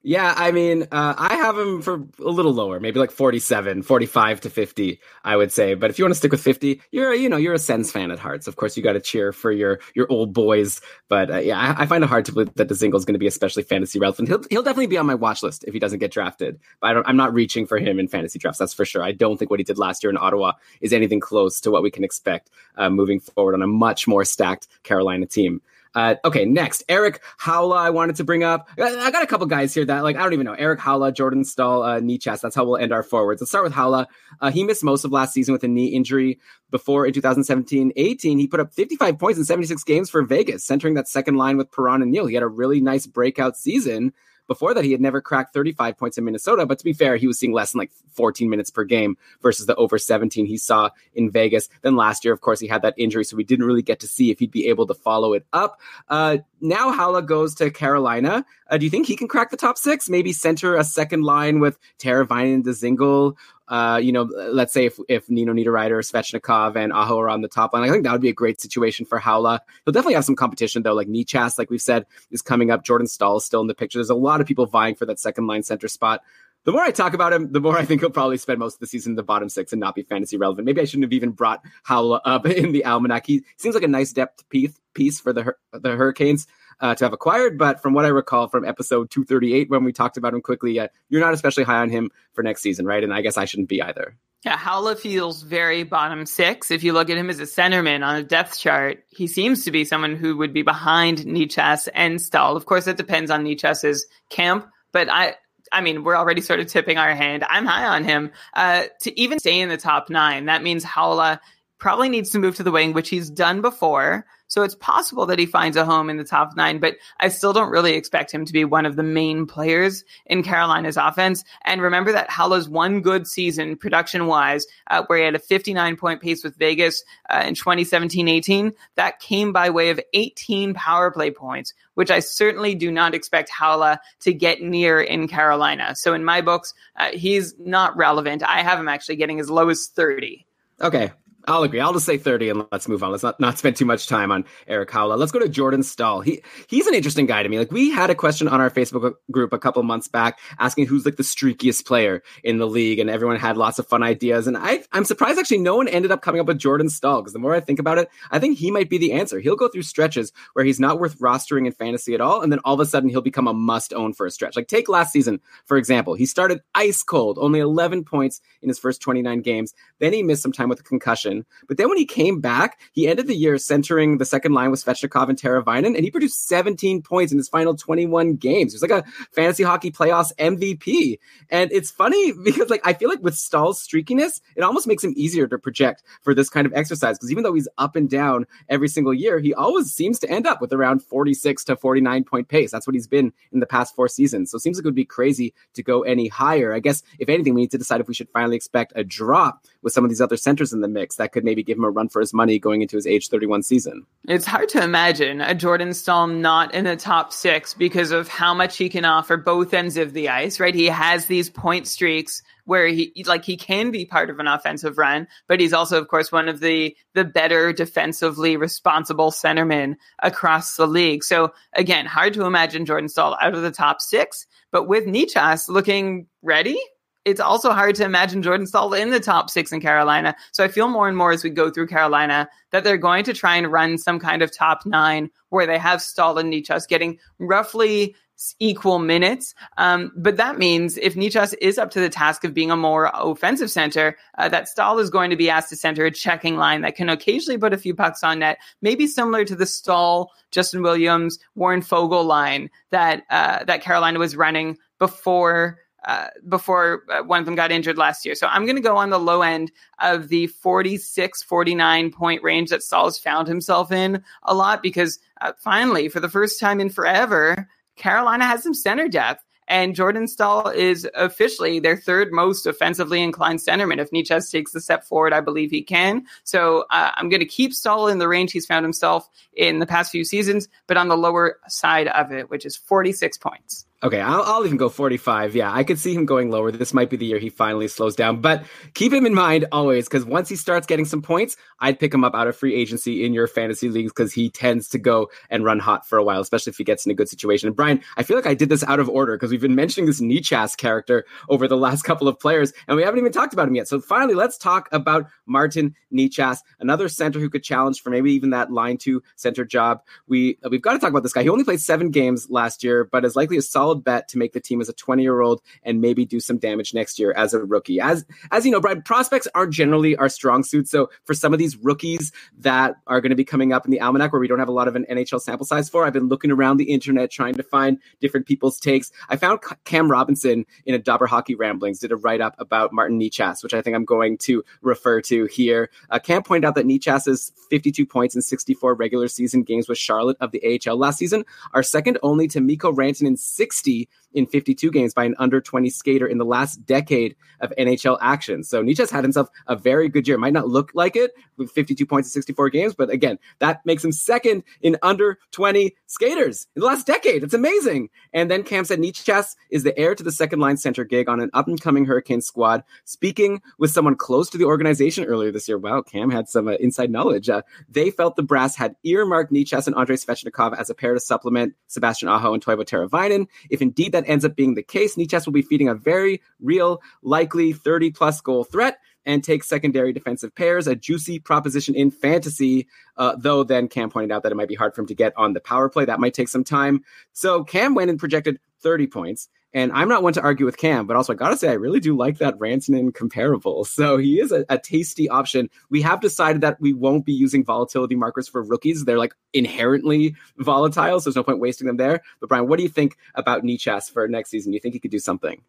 Yeah, I mean, uh, I have him for a little lower, maybe like 47, 45 to 50, I would say. But if you want to stick with 50, you're, you know, you're a Sens fan at heart. So of course you got to cheer for your, your old boys. But uh, yeah, I, I, find it hard to believe that Dzingel is going to be especially fantasy relevant. He'll, he'll definitely be on my watch list if he doesn't get drafted. But I am not reaching for him in fantasy drafts. That's for sure. I don't think what he did last year in Ottawa is anything close to what we can expect uh, moving forward on a much more stacked Carolina team. Uh, okay, next, Erik Haula. I wanted to bring up. I got a couple guys here that like I don't even know. Erik Haula, Jordan Staal, uh, Necas. That's how we'll end our forwards. Let's start with Haula. Uh, he missed most of last season with a knee injury. Before in 2017-18, he put up 55 points in 76 games for Vegas, centering that second line with Perron and Neal. He had a really nice breakout season. Before that, he had never cracked 35 points in Minnesota. But to be fair, he was seeing less than like 14 minutes per game versus the over 17 he saw in Vegas. Then last year, of course, he had that injury, so we didn't really get to see if he'd be able to follow it up. Uh, now Haula goes to Carolina. Uh, do you think he can crack the top six? Maybe center a second line with Teravainen and Dzingel uh, you know, let's say if, if Nino Niederreiter, Svechnikov, and Aho are on the top line, I think that would be a great situation for Haula. He'll definitely have some competition though, like Necas, like we've said, is coming up. Jordan Staal is still in the picture. There's a lot of people vying for that second line center spot. The more I talk about him, the more I think he'll probably spend most of the season in the bottom six and not be fantasy relevant. Maybe I shouldn't have even brought Haula up in the almanac. He seems like a nice depth piece piece for the the Hurricanes uh, to have acquired. But from what I recall from episode 238, when we talked about him quickly, uh, you're not especially high on him for next season, right? And I guess I shouldn't be either. Yeah, Haula feels very bottom six. If you look at him as a centerman on a depth chart, he seems to be someone who would be behind Necas and Staal. Of course, that depends on Necas's camp, but I, I mean, we're already sort of tipping our hand. I'm high on him. Uh, to even stay in the top nine, that means Haula probably needs to move to the wing, which he's done before. So it's possible that he finds a home in the top nine, but I still don't really expect him to be one of the main players in Carolina's offense. And remember that Haula's one good season production wise, uh, where he had a 59 point pace with Vegas uh, in 2017 18. That came by way of 18 power play points, which I certainly do not expect Haula to get near in Carolina. So in my books, uh, he's not relevant. I have him actually getting as low as 30. Okay, I'll agree. I'll just say 30 and let's move on. Let's not, not spend too much time on Erik Haula. Let's go to Jordan Staal. He he's an interesting guy to me. Like we had a question on our Facebook group a couple months back asking who's like the streakiest player in the league, and everyone had lots of fun ideas. And I I'm surprised actually no one ended up coming up with Jordan Staal because the more I think about it, I think he might be the answer. He'll go through stretches where he's not worth rostering in fantasy at all, and then all of a sudden he'll become a must own for a stretch. Like take last season for example. He started ice cold, only 11 points in his first 29 games. Then he missed some time with a concussion. But then when he came back, he ended the year centering the second line with Svechnikov and Teravainen, and he produced 17 points in his final 21 games. He was like a fantasy hockey playoffs MVP. And it's funny because like I feel like with Staal's streakiness, it almost makes him easier to project for this kind of exercise. Because even though he's up and down every single year, he always seems to end up with around 46 to 49 point pace. That's what he's been in the past four seasons. So it seems like it would be crazy to go any higher. I guess if anything, we need to decide if we should finally expect a drop with some of these other centers in the mix that could maybe give him a run for his money going into his age 31 season. It's hard to imagine a Jordan Staal not in the top six because of how much he can offer both ends of the ice, right? He has these point streaks where he like he can be part of an offensive run, but he's also, of course, one of the the better defensively responsible centermen across the league. So again, hard to imagine Jordan Staal out of the top six, but with Necas looking ready, it's also hard to imagine Jordan Staal in the top six in Carolina. So I feel more and more as we go through Carolina that they're going to try and run some kind of top nine where they have Staal and Necas getting roughly equal minutes. Um, but that means if Necas is up to the task of being a more offensive center, uh, that Staal is going to be asked to center a checking line that can occasionally put a few pucks on net, maybe similar to the Staal, Justin Williams, Warren Foegele line that uh, that Carolina was running before uh, before uh, one of them got injured last year. So I'm going to go on the low end of the 46, 49 point range that Staal's found himself in a lot because uh, finally, for the first time in forever, Carolina has some center depth. And Jordan Staal is officially their third most offensively inclined centerman. If Necas takes the step forward, I believe he can. So uh, I'm going to keep Staal in the range he's found himself in the past few seasons, but on the lower side of it, which is 46 points. Okay, I'll, I'll, even go 45. Yeah, I could see him going lower. This might be the year he finally slows down. But keep him in mind always, because once he starts getting some points, I'd pick him up out of free agency in your fantasy leagues because he tends to go and run hot for a while, especially if he gets in a good situation. And Brian, I feel like I did this out of order because we've been mentioning this Necas character over the last couple of players, and we haven't even talked about him yet. So finally, let's talk about Martin Necas, another center who could challenge for maybe even that line two center job. We we've got to talk about this guy. He only played seven games last year, but is likely a solid bet to make the team as a 20 year old and maybe do some damage next year as a rookie. As as you know, Brian, prospects aren't generally our strong suit. So for some of these rookies that are going to be coming up in the almanac where we don't have a lot of an NHL sample size for, I've been looking around the internet trying to find different people's takes. I found Cam Robinson in a Dobber Hockey Ramblings did a write up about Martin Necas, which I think I'm going to refer to here. Uh, Cam pointed out that Necas's 52 points in 64 regular season games with Charlotte of the AHL last season are second only to Mikko Rantanen's 60 60 in 52 games by an under 20 skater in the last decade of NHL action. So Necas had himself a very good year. Might not look like it with 52 points in 64 games, but again, that makes him second in under 20 skaters in the last decade. It's amazing. And then Cam said Necas is the heir to the second line center gig on an up and coming Hurricane squad. Speaking with someone close to the organization earlier this year, wow, Cam had some uh, inside knowledge. Uh, they felt the brass had earmarked Necas and Andrei Svechnikov as a pair to supplement Sebastian Aho and Teuvo Teravainen. If indeed that ends up being the case, Necas will be feeding a very real, likely 30 plus goal threat and take secondary defensive pairs, a juicy proposition in fantasy. Uh, though then Cam pointed out that it might be hard for him to get on the power play. That might take some time. So Cam went and projected 30 points. And I'm not one to argue with Cam, but also I gotta say I really do like that Rantanen comparable. So he is a, a, tasty option. We have decided that we won't be using volatility markers for rookies. They're like inherently volatile, so there's no point wasting them there. But Brian, what do you think about Necas for next season? Do you think he could do something?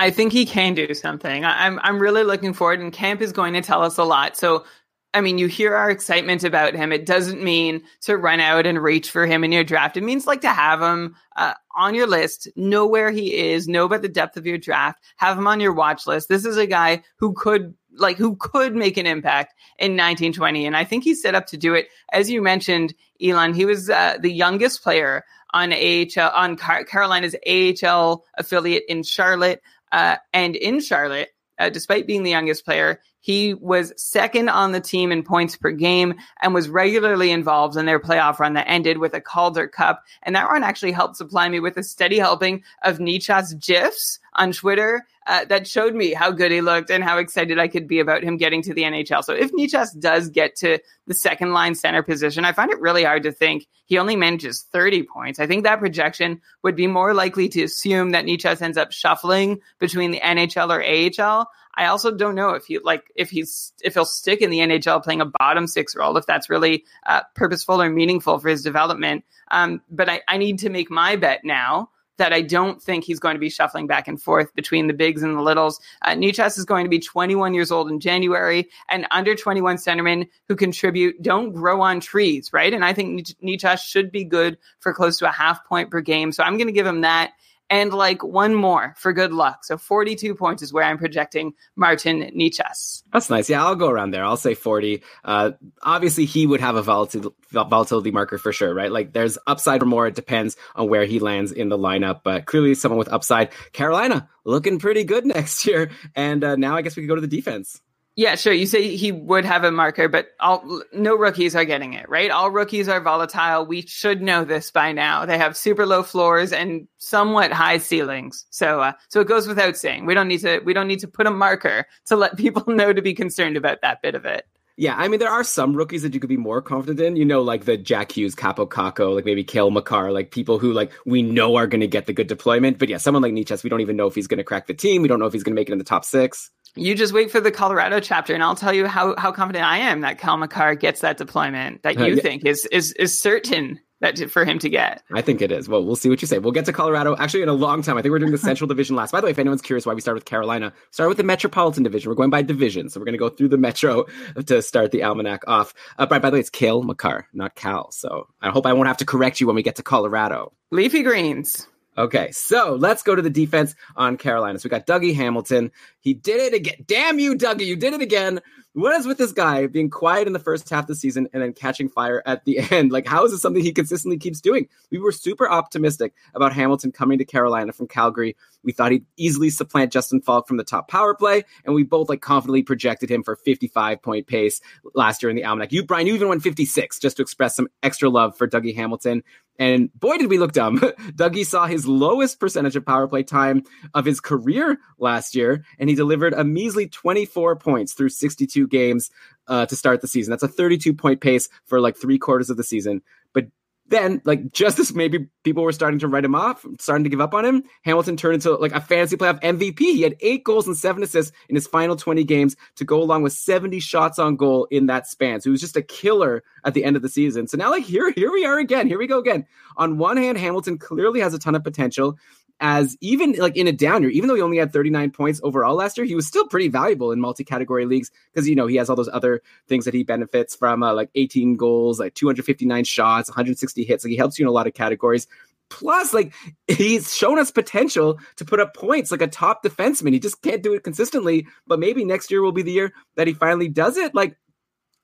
I think he can do something. I'm I'm really looking forward, and camp is going to tell us a lot. So I mean, you hear our excitement about him. It doesn't mean to run out and reach for him in your draft. It means like to have him uh, on your list, know where he is, know about the depth of your draft, have him on your watch list. This is a guy who could like who could make an impact in 1920, and I think he's set up to do it. As you mentioned, Elon, he was uh, the youngest player on AHL on Car- Carolina's AHL affiliate in Charlotte, uh, and in Charlotte uh, despite being the youngest player, He was second on the team in points per game and was regularly involved in their playoff run that ended with a Calder Cup. And that run actually helped supply me with a steady helping of Necas GIFs on Twitter uh, that showed me how good he looked and how excited I could be about him getting to the NHL. So if Necas does get to the second line center position, I find it really hard to think he only manages 30 points. I think that projection would be more likely to assume that Necas ends up shuffling between the NHL or AHL. I also don't know if he like if he's if he'll stick in the NHL playing a bottom six role if that's really uh, purposeful or meaningful for his development. Um, but I, I need to make my bet now that I don't think he's going to be shuffling back and forth between the bigs and the littles. Uh, is going to be 21 years old in January, and under 21 centermen who contribute don't grow on trees, right? And I think Necas should be good for close to a half point per game. So I'm going to give him that and like one more for good luck. So 42 points is where I'm projecting Martin Necas. That's nice. Yeah, I'll go around there. I'll say 40. Uh, obviously, he would have a volatility, volatility marker for sure, right? Like there's upside or more. It depends on where he lands in the lineup, but clearly someone with upside. Carolina looking pretty good next year. And uh, now I guess we could go to the defense. Yeah, sure. You say he would have a marker, but all no rookies are getting it, right? All rookies are volatile. We should know this by now. They have super low floors and somewhat high ceilings. So uh, so it goes without saying. We don't need to we don't need to put a marker to let people know to be concerned about that bit of it. Yeah, I mean, there are some rookies that you could be more confident in. You know, like the Jack Hughes, Kaapo Kakko, like maybe Cale Makar, like people who like we know are going to get the good deployment. But yeah, someone like Necas, we don't even know if he's going to crack the team. We don't know if he's going to make it in the top six. You just wait for the Colorado chapter, and I'll tell you how, how confident I am that Cale Makar gets that deployment that you uh, yeah. think is is is certain that to, for him to get. I think it is. Well, we'll see what you say. We'll get to Colorado actually in a long time. I think we're doing the Central Division last. By the way, if anyone's curious why we start with Carolina, start with the Metropolitan Division. We're going by division, so we're going to go through the Metro to start the almanac off. Uh, by, by the way, it's Cale Makar, not Cal. So I hope I won't have to correct you when we get to Colorado. Leafy greens. Okay, so let's go to the defense on Carolina. So we got Dougie Hamilton. He did it again. Damn you, Dougie. You did it again. What is with this guy being quiet in the first half of the season and then catching fire at the end? Like, how is this something he consistently keeps doing? We were super optimistic about Hamilton coming to Carolina from Calgary. We thought he'd easily supplant Justin Faulk from the top power play, and we both like confidently projected him for 55 point pace last year in the Almanac. You, Brian, you even went 56 just to express some extra love for Dougie Hamilton. And boy, did we look dumb. Dougie saw his lowest percentage of power play time of his career last year, and he delivered a measly 24 points through 62 games uh, to start the season. That's a 32 point pace for like three quarters of the season. But then, like just as maybe people were starting to write him off, starting to give up on him, Hamilton turned into like a fantasy playoff MVP. He had eight goals and seven assists in his final 20 games to go along with 70 shots on goal in that span. So he was just a killer at the end of the season. So now, like here, here we are again. Here we go again. On one hand, Hamilton clearly has a ton of potential as even like in a down year, even though he only had 39 points overall last year, he was still pretty valuable in multi-category leagues because you know he has all those other things that he benefits from, uh, like 18 goals, like 259 shots, 160 hits. Like he helps you in a lot of categories. Plus, like he's shown us potential to put up points like a top defenseman. He just can't do it consistently. But maybe next year will be the year that he finally does it. Like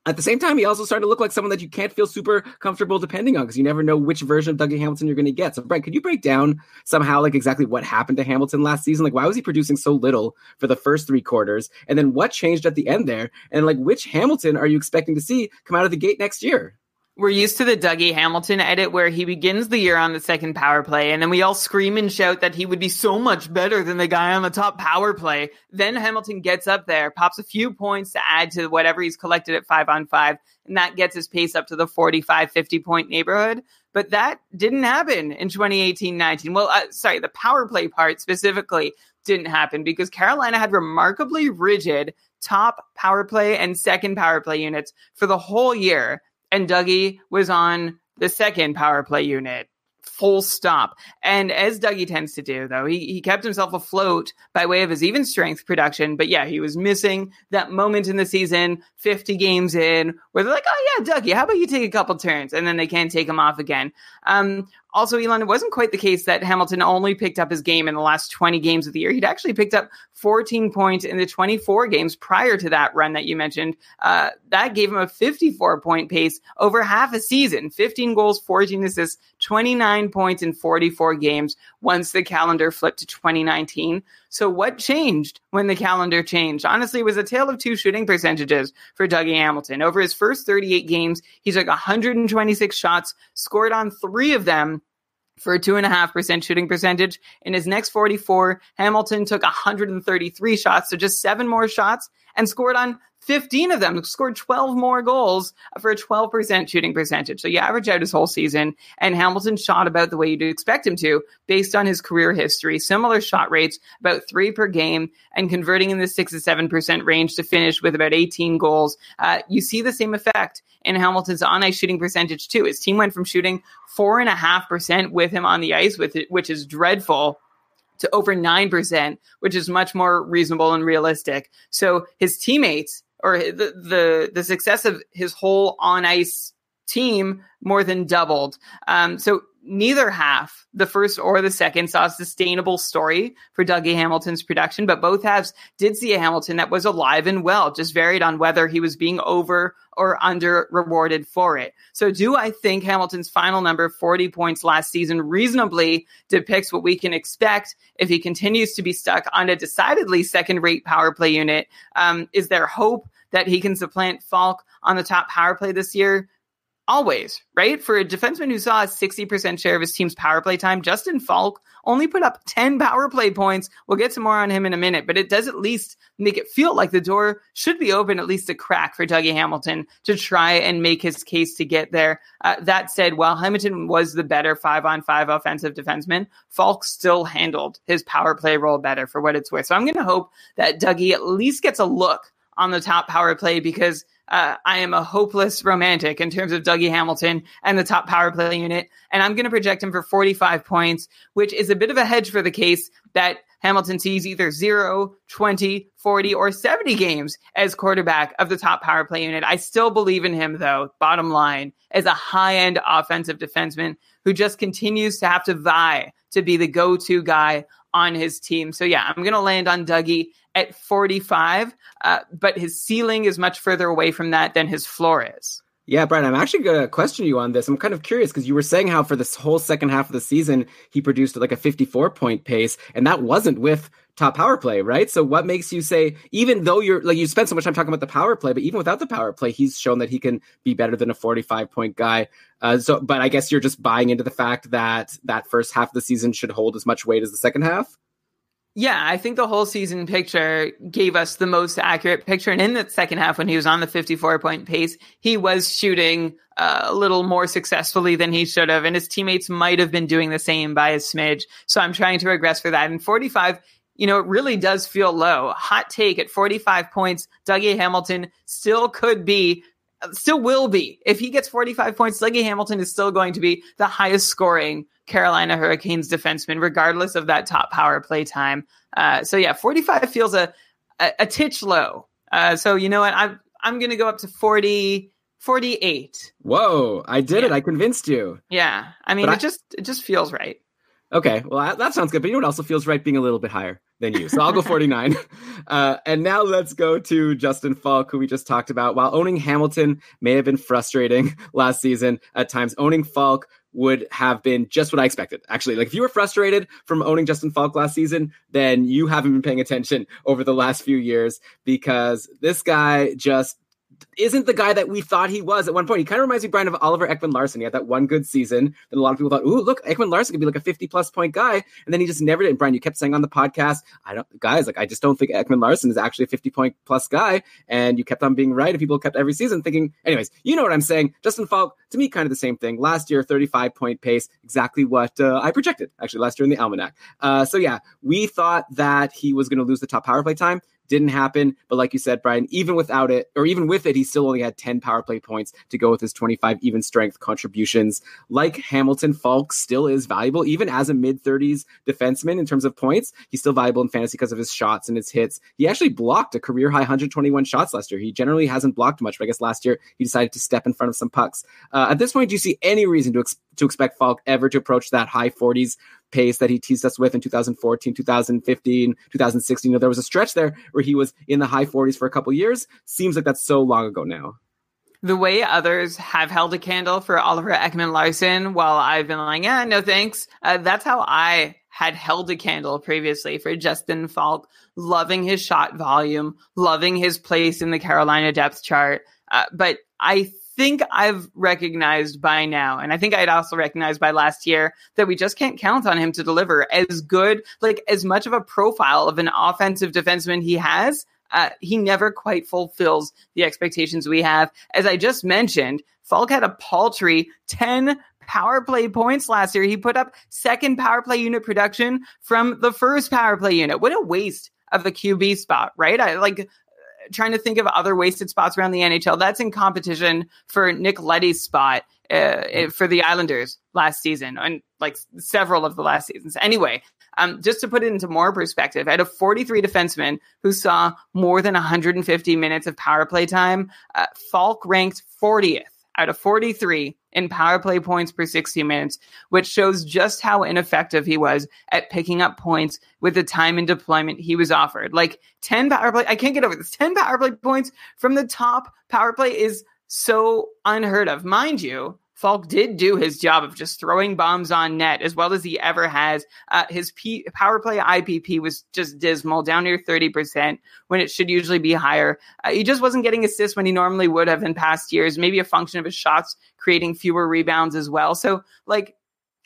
at the same time, he also started to look like someone that you can't feel super comfortable depending on because you never know which version of Dougie Hamilton you're going to get. So, Brent, could you break down somehow like exactly what happened to Hamilton last season? Like, why was he producing so little for the first three quarters, and then what changed at the end there? And like, which Hamilton are you expecting to see come out of the gate next year? We're used to the Dougie Hamilton edit where he begins the year on the second power play, and then we all scream and shout that he would be so much better than the guy on the top power play. Then Hamilton gets up there, pops a few points to add to whatever he's collected at five on five, and that gets his pace up to the 45, 50 point neighborhood. But that didn't happen in 2018 19. Well, uh, sorry, the power play part specifically didn't happen because Carolina had remarkably rigid top power play and second power play units for the whole year and Dougie was on the second power play unit. Full stop. And as Dougie tends to do, though, he, he kept himself afloat by way of his even strength production. But yeah, he was missing that moment in the season, 50 games in, where they're like, oh, yeah, Dougie, how about you take a couple turns? And then they can't take him off again. Um, Also, Elon, it wasn't quite the case that Hamilton only picked up his game in the last 20 games of the year. He'd actually picked up 14 points in the 24 games prior to that run that you mentioned. Uh, that gave him a 54 point pace over half a season 15 goals, 14 assists, 29 points in 44 games once the calendar flipped to 2019. So, what changed when the calendar changed? Honestly, it was a tale of two shooting percentages for Dougie Hamilton. Over his first 38 games, he took 126 shots, scored on three of them for a two and a half percent shooting percentage. In his next 44, Hamilton took 133 shots, so just seven more shots, and scored on 15 of them, scored 12 more goals for a 12% shooting percentage. So you average out his whole season, and Hamilton shot about the way you'd expect him to based on his career history. Similar shot rates, about three per game, and converting in the six to 7% range to finish with about 18 goals. Uh, you see the same effect in Hamilton's on ice shooting percentage, too. His team went from shooting 4.5% with him on the ice, with it, which is dreadful to over 9%, which is much more reasonable and realistic. So his teammates or the the the success of his whole on ice team more than doubled. Um, so neither half, the first or the second, saw a sustainable story for Dougie Hamilton's production, but both halves did see a Hamilton that was alive and well, just varied on whether he was being over or under rewarded for it. So do I think Hamilton's final number, 40 points last season, reasonably depicts what we can expect if he continues to be stuck on a decidedly second rate power play unit? Um, is there hope that he can supplant Faulk on the top power play this year? Always, right? For a defenseman who saw a 60% share of his team's power play time, Justin Faulk only put up 10 power play points. We'll get some more on him in a minute, but it does at least make it feel like the door should be open, at least a crack for Dougie Hamilton to try and make his case to get there. Uh, that said, while Hamilton was the better five on five offensive defenseman, Faulk still handled his power play role better for what it's worth. So I'm going to hope that Dougie at least gets a look on the top power play because uh, I am a hopeless romantic in terms of Dougie Hamilton and the top power play unit. And I'm going to project him for 45 points, which is a bit of a hedge for the case that Hamilton sees either 0, 20, 40, or 70 games as quarterback of the top power play unit. I still believe in him, though, bottom line, as a high end offensive defenseman who just continues to have to vie to be the go to guy on his team. So, yeah, I'm going to land on Dougie at 45, uh, but his ceiling is much further away from that than his floor is. Yeah, Brian, I'm actually going to question you on this. I'm kind of curious because you were saying how for this whole second half of the season, he produced like a 54 point pace, and that wasn't with top power play, right? So what makes you say, even though you're like, you spent so much time talking about the power play, but even without the power play, he's shown that he can be better than a 45 point guy. Uh, so, but I guess you're just buying into the fact that that first half of the season should hold as much weight as the second half? Yeah, I think the whole season picture gave us the most accurate picture. And in the second half, when he was on the 54 point pace, he was shooting uh, a little more successfully than he should have. And his teammates might have been doing the same by a smidge. So I'm trying to regress for that. And 45, you know, it really does feel low. Hot take at 45 points, Dougie Hamilton still could be still will be. If he gets 45 points, Dougie Hamilton is still going to be the highest scoring Carolina Hurricanes defenseman, regardless of that top power play time. Uh, so yeah, 45 feels a, a, a titch low. Uh, so you know what? I'm, I'm going to go up to 40, 48. Whoa, I did yeah. it. I convinced you. Yeah. I mean, but it I... just, it just feels right. Okay, well that sounds good. But you know what also feels right? Being a little bit higher than you. So I'll go 49. Uh, and now let's go to Justin Faulk, who we just talked about. While owning Hamilton may have been frustrating last season at times, owning Faulk would have been just what I expected. Actually, like if you were frustrated from owning Justin Faulk last season, then you haven't been paying attention over the last few years because this guy just isn't the guy that we thought he was at one point. He kind of reminds me, Brian, of Oliver Ekman Larsson. He had that one good season that a lot of people thought, ooh, look, Ekman Larsson could be like a 50 plus point guy. And then he just never did. And Brian, you kept saying on the podcast, I don't, guys, like, I just don't think Ekman Larsson is actually a 50 point plus guy. And you kept on being right. And people kept every season thinking, anyways, you know what I'm saying. Justin Faulk to me, kind of the same thing. Last year, 35 point pace, exactly what uh, I projected, actually, last year in the Almanac. Uh, so yeah, we thought that he was going to lose the top power play time Didn't happen. But like you said, Brian, even without it, or even with it, he still only had 10 power play points to go with his 25 even strength contributions. Like Hamilton, Faulk still is valuable, even as a mid 30s defenseman in terms of points. He's still valuable in fantasy because of his shots and his hits. He actually blocked a career high 121 shots last year. He generally hasn't blocked much, but I guess last year he decided to step in front of some pucks. Uh, at this point, do you see any reason to, ex- to expect Faulk ever to approach that high 40s pace that he teased us with in 2014, 2015, 2016? You know, there was a stretch there where he was in the high 40s for a couple years. Seems like that's so long ago now the way others have held a candle for Oliver Ekman Larsson while I've been like, yeah, no thanks. Uh, that's how I had held a candle previously for Justin Faulk, loving his shot volume, loving his place in the Carolina depth chart. Uh, but I think I've recognized by now, and I think I'd also recognized by last year that we just can't count on him to deliver as good, like as much of a profile of an offensive defenseman he has uh, he never quite fulfills the expectations we have. As I just mentioned, Faulk had a paltry 10 power play points last year. He put up second power play unit production from the first power play unit. What a waste of the QB spot, right? I like trying to think of other wasted spots around the NHL. That's in competition for Nick Leddy's spot uh, for the Islanders last season and like several of the last seasons. Anyway, um, just to put it into more perspective, out of 43 defensemen who saw more than 150 minutes of power play time, uh, Faulk ranked 40th out of 43 in power play points per 60 minutes, which shows just how ineffective he was at picking up points with the time and deployment he was offered. Like 10 power play, I can't get over this. 10 power play points from the top power play is so unheard of. Mind you, Faulk did do his job of just throwing bombs on net as well as he ever has. Uh, his P- power play IPP was just dismal, down near 30% when it should usually be higher. Uh, he just wasn't getting assists when he normally would have in past years, maybe a function of his shots creating fewer rebounds as well. So, like,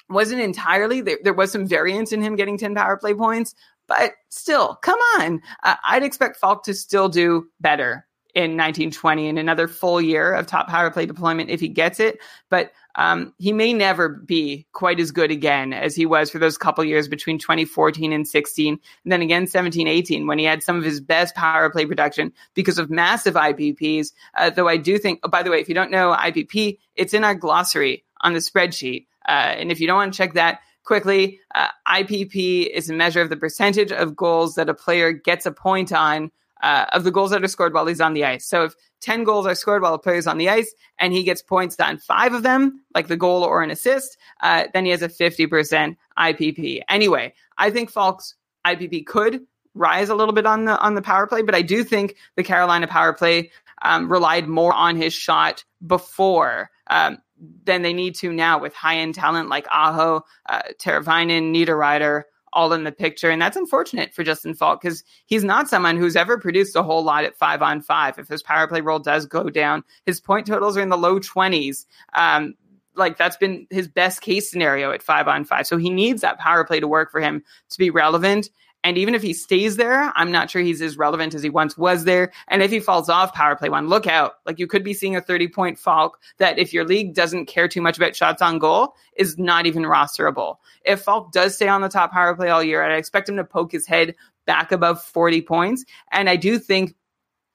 wasn't entirely, there, there was some variance in him getting 10 power play points, but still, come on. Uh, I'd expect Faulk to still do better in 1920 and another full year of top power play deployment if he gets it. But um, he may never be quite as good again as he was for those couple years between 2014 and 16, and then again 17, 18 when he had some of his best power play production because of massive IPPs. Uh, though I do think, oh, by the way, if you don't know IPP, it's in our glossary on the spreadsheet. Uh, and if you don't want to check that, quickly, uh, IPP is a measure of the percentage of goals that a player gets a point on uh, of the goals that are scored while he's on the ice. So if 10 goals are scored while a player is on the ice and he gets points on five of them, like the goal or an assist, uh, then he has a 50% IPP. Anyway, I think Faulk's IPP could rise a little bit on the on the power play, but I do think the Carolina power play um, relied more on his shot before um, than they need to now with high end talent like Aho, uh, Teravainen, Niederreiter, all in the picture. And that's unfortunate for Justin Faulk because he's not someone who's ever produced a whole lot at five on five. If his power play role does go down, his point totals are in the low 20s. Um, like that's been his best case scenario at five on five. So he needs that power play to work for him to be relevant. And even if he stays there, I'm not sure he's as relevant as he once was there. And if he falls off power play one, look out. Like you could be seeing a 30 point Faulk that if your league doesn't care too much about shots on goal is not even rosterable. If Faulk does stay on the top power play all year, I expect him to poke his head back above 40 points. And I do think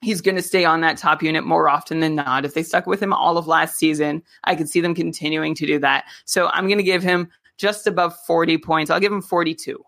he's going to stay on that top unit more often than not. If they stuck with him all of last season, I could see them continuing to do that. So I'm going to give him just above 40 points. I'll give him 42.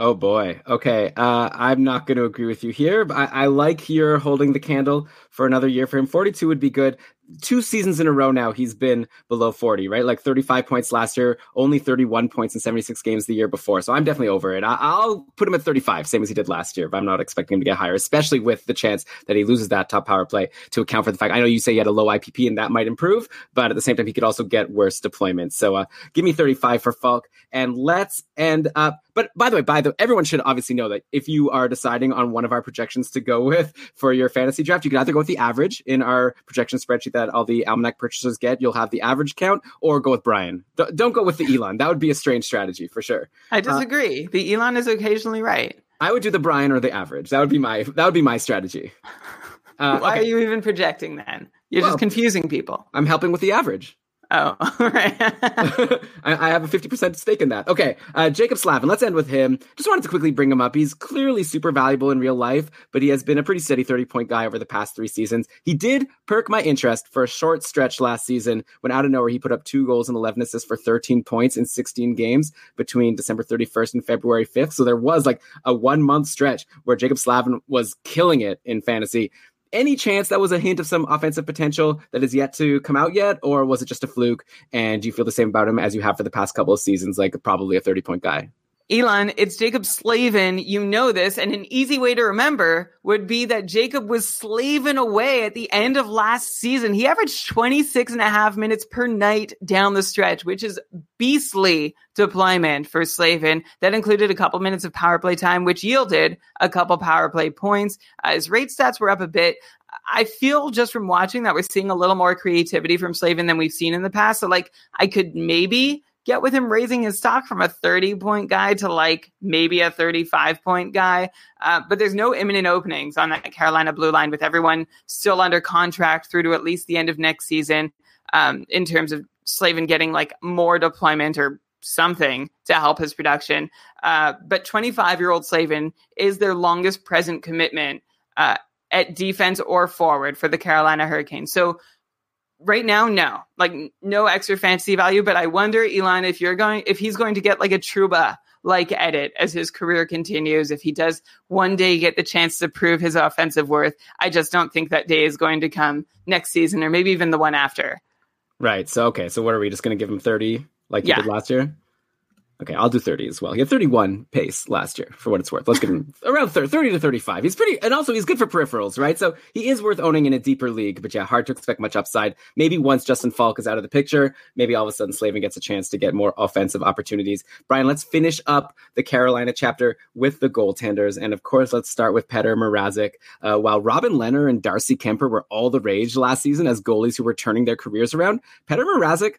Oh boy. Okay. Uh, I'm not going to agree with you here, but I, I like your holding the candle for another year for him. 42 would be good two seasons in a row now he's been below 40 right? Like 35 points last year only 31 points in 76 games the year before. So i'm definitely over it. I- will put him at 35 same as he did last year but i'm not expecting him to get higher especially with the chance that he loses that top power play to account for the fact i know you say he had a low ipp and that might improve but at the same time he could also get worse deployment so uh, give me 35 for faulk and let's end up but by the way by the everyone should obviously know that if you are deciding on one of our projections to go with for your fantasy draft you can either go with the average in our projection spreadsheet that all the almanac purchasers get. You'll have the average count, or go with Brian. D- don't go with the Elon. That would be a strange strategy for sure. I uh, disagree. Uh, the Elon is occasionally right. I would do the Brian or the average. That would be my that would be my strategy. Uh, Why okay. are you even projecting then? You're well, just confusing people. I'm helping with the average. Oh, right. I, I, have a 50% stake in that. Okay, uh, Jaccob Slavin, let's end with him. Just wanted to quickly bring him up. He's clearly super valuable in real life, but he has been a pretty steady 30 point guy over the past three seasons. He did perk my interest for a short stretch last season when out of nowhere he put up two goals and 11 assists for 13 points in 16 games between December 31st and February 5th. So there was like a one month stretch where Jaccob Slavin was killing it in fantasy any chance that was a hint of some offensive potential that is yet to come out yet, or was it just a fluke? And you feel the same about him as you have for the past couple of seasons, like probably a 30 point guy? Elon, it's Jaccob Slavin. You know this. And an easy way to remember would be that Jacob was slaving away at the end of last season. He averaged 26 and a half minutes per night down the stretch, which is beastly deployment for Slavin. That included a couple minutes of power play time, which yielded a couple power play points. Uh, his rate stats were up a bit. I feel just from watching that we're seeing a little more creativity from Slavin than we've seen in the past. So, like, I could maybe get with him raising his stock from a 30 point guy to like maybe a 35 point guy. Uh, but there's no imminent openings on that Carolina blue line with everyone still under contract through to at least the end of next season um, in terms of Slavin getting like more deployment or something to help his production. Uh, but 25 year old Slavin is their longest present commitment uh, at defense or forward for the Carolina Hurricanes. So right now, no, like no extra fantasy value. But I wonder, Elon, if you're going, if he's going to get like a Trouba like edit as his career continues, if he does one day get the chance to prove his offensive worth, I just don't think that day is going to come next season or maybe even the one after. Right. So okay. So what are we just going to give him thirty like you yeah. did last year? Okay, I'll do 30 as well. He had 31 pace last year, for what it's worth. Let's give him around 30, 30 to 35. He's pretty, and also he's good for peripherals, right? So he is worth owning in a deeper league, but yeah, hard to expect much upside. Maybe once Justin Faulk is out of the picture, maybe all of a sudden Slavin gets a chance to get more offensive opportunities. Brian, let's finish up the Carolina chapter with the goaltenders. And of course, let's start with Petr Mrazek. Uh, while Robin Lehner and Darcy Kuemper were all the rage last season as goalies who were turning their careers around, Petr Mrazek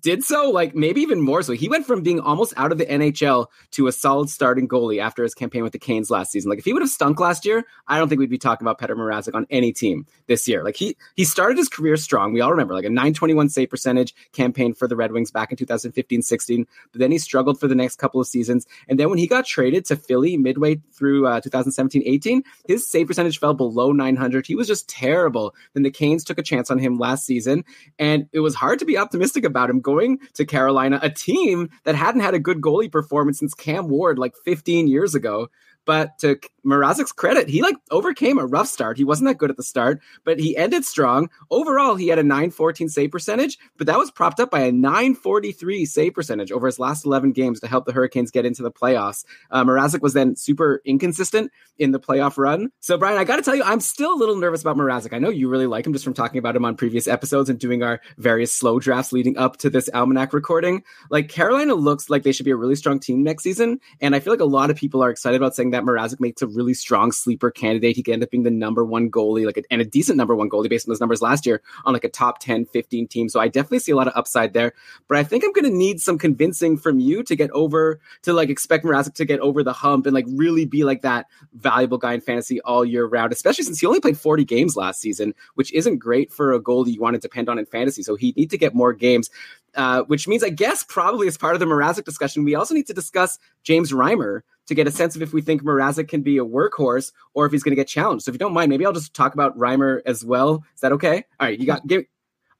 did so like maybe even more so. He went from being almost out of the NHL to a solid starting goalie after his campaign with the Canes last season. Like if he would have stunk last year, I don't think we'd be talking about Petr Mrazek on any team this year. Like he he started his career strong. We all remember like a 921 save percentage campaign for the Red Wings back in 2015-16, but then he struggled for the next couple of seasons. And then when he got traded to Philly midway through uh, 2017-18, his save percentage fell below 900. He was just terrible. Then the Canes took a chance on him last season, and it was hard to be optimistic about him going to Carolina, a team that hadn't had a good goalie performance since Cam Ward like 15 years ago. But to Mrazek's credit, he like overcame a rough start. He wasn't that good at the start, but he ended strong. Overall, he had a 914 save percentage, but that was propped up by a 943 save percentage over his last 11 games to help the Hurricanes get into the playoffs. Uh, Mrazek was then super inconsistent in the playoff run. So, Brian, I got to tell you, I'm still a little nervous about Mrazek. I know you really like him just from talking about him on previous episodes and doing our various slow drafts leading up to this Almanac recording. Like, Carolina looks like they should be a really strong team next season. And I feel like a lot of people are excited about saying that Mrazek makes a really strong sleeper candidate. He could end up being the number one goalie, like a, and a decent number one goalie based on those numbers last year on like a top 10, 15 team. So I definitely see a lot of upside there. But I think I'm going to need some convincing from you to get over to like expect Mrazek to get over the hump and like really be like that valuable guy in fantasy all year round, especially since he only played 40 games last season, which isn't great for a goalie you want to depend on in fantasy. So he'd need to get more games. Uh, which means I guess probably as part of the Mrazek discussion, we also need to discuss James Reimer to get a sense of if we think Mrazek can be a workhorse or if he's going to get challenged. So if you don't mind, maybe I'll just talk about Reimer as well. Is that okay? All right, you got. Give,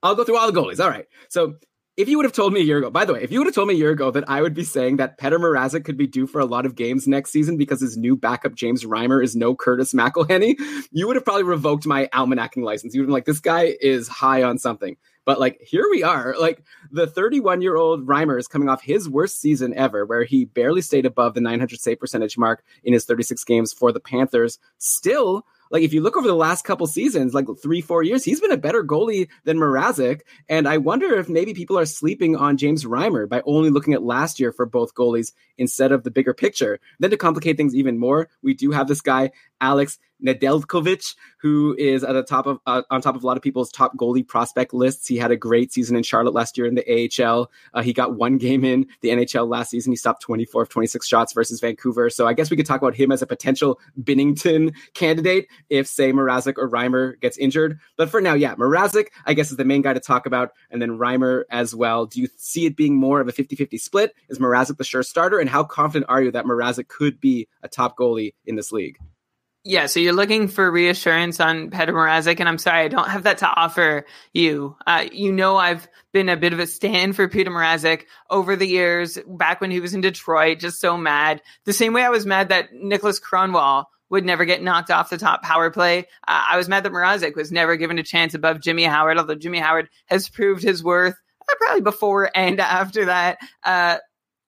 I'll go through all the goalies. All right. So if you would have told me a year ago, by the way, if you would have told me a year ago that I would be saying that Petr Mrazek could be due for a lot of games next season because his new backup James Reimer is no Curtis McElhinney, you would have probably revoked my almanacking license. You would have been like, this guy is high on something. But like here we are, like the 31 year old Reimer is coming off his worst season ever, where he barely stayed above the 900 save percentage mark in his 36 games for the Panthers. Still like if you look over the last couple seasons, like three, four years, he's been a better goalie than Mrazek. And I wonder if maybe people are sleeping on James Reimer by only looking at last year for both goalies instead of the bigger picture. Then to complicate things even more, we do have this guy, Alex Nedeljkovic, who is at the top of uh, on top of a lot of people's top goalie prospect lists. He had a great season in Charlotte last year in the AHL. Uh, he got one game in the NHL last season. He stopped 24 of 26 shots versus Vancouver. So I guess we could talk about him as a potential Binnington candidate if, say, Mrazek or Reimer gets injured. But for now, yeah, Mrazek, I guess, is the main guy to talk about, and then Reimer as well. Do you see it being more of a 50 50 split? Is Mrazek the sure starter? And how confident are you that Mrazek could be a top goalie in this league? Yeah, so you're looking for reassurance on Petr Mrazek, and I'm sorry, I don't have that to offer you. Uh, you know, I've been a bit of a stand for Peter Mrazek over the years, back when he was in Detroit, just so mad. The same way I was mad that Nicholas Kronwall would never get knocked off the top power play. Uh, I was mad that Mrazek was never given a chance above Jimmy Howard, although Jimmy Howard has proved his worth uh, probably before and after that.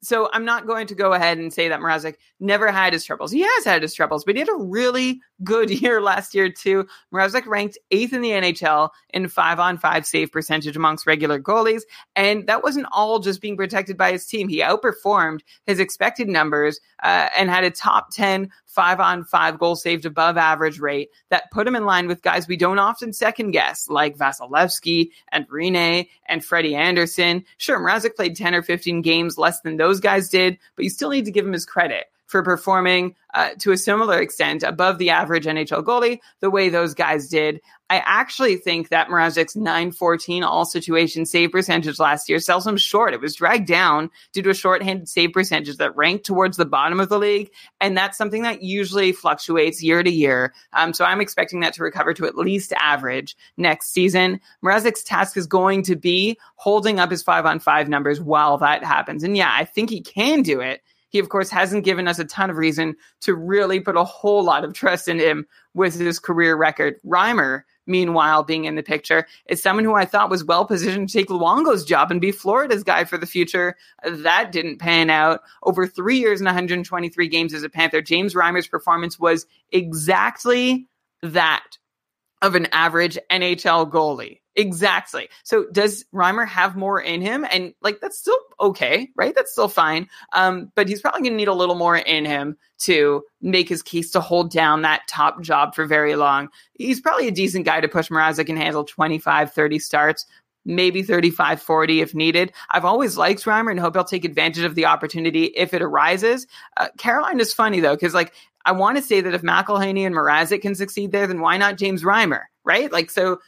So I'm not going to go ahead and say that Mrazek never had his troubles. He has had his troubles, but he had a really good year last year too. Mrazek ranked eighth in the NHL in five on five save percentage amongst regular goalies, and that wasn't all just being protected by his team. He outperformed his expected numbers uh, and had a top ten five on five goal saved above average rate that put him in line with guys we don't often second guess, like Vasilevskiy and Rinne and Freddie Andersen. Sure, Mrazek played 10 or 15 games less than those guys did, but you still need to give him his credit for performing uh, to a similar extent above the average NHL goalie the way those guys did. I actually think that Mrazek's 914 all situation save percentage last year sells him short. It was dragged down due to a shorthanded save percentage that ranked towards the bottom of the league. And that's something that usually fluctuates year to year. Um, so I'm expecting that to recover to at least average next season. Mrazek's task is going to be holding up his five on five numbers while that happens. And yeah, I think he can do it. He, of course, hasn't given us a ton of reason to really put a whole lot of trust in him with his career record. Reimer, meanwhile, being in the picture, is someone who I thought was well positioned to take Luongo's job and be Florida's guy for the future. That didn't pan out. Over three years and 123 games as a Panther, James Reimer's performance was exactly that of an average NHL goalie. Exactly. So does Reimer have more in him? And like that's still okay, right? That's still fine. Um, but he's probably gonna need a little more in him to make his case to hold down that top job for very long. He's probably a decent guy to push Mrazek and handle 25, 30 starts, maybe 35, 40 if needed. I've always liked Reimer and hope he'll take advantage of the opportunity if it arises. Uh, Carolina is funny though, because like I want to say that if McElhinney and Mrazek can succeed there, then why not James Reimer, right? Like so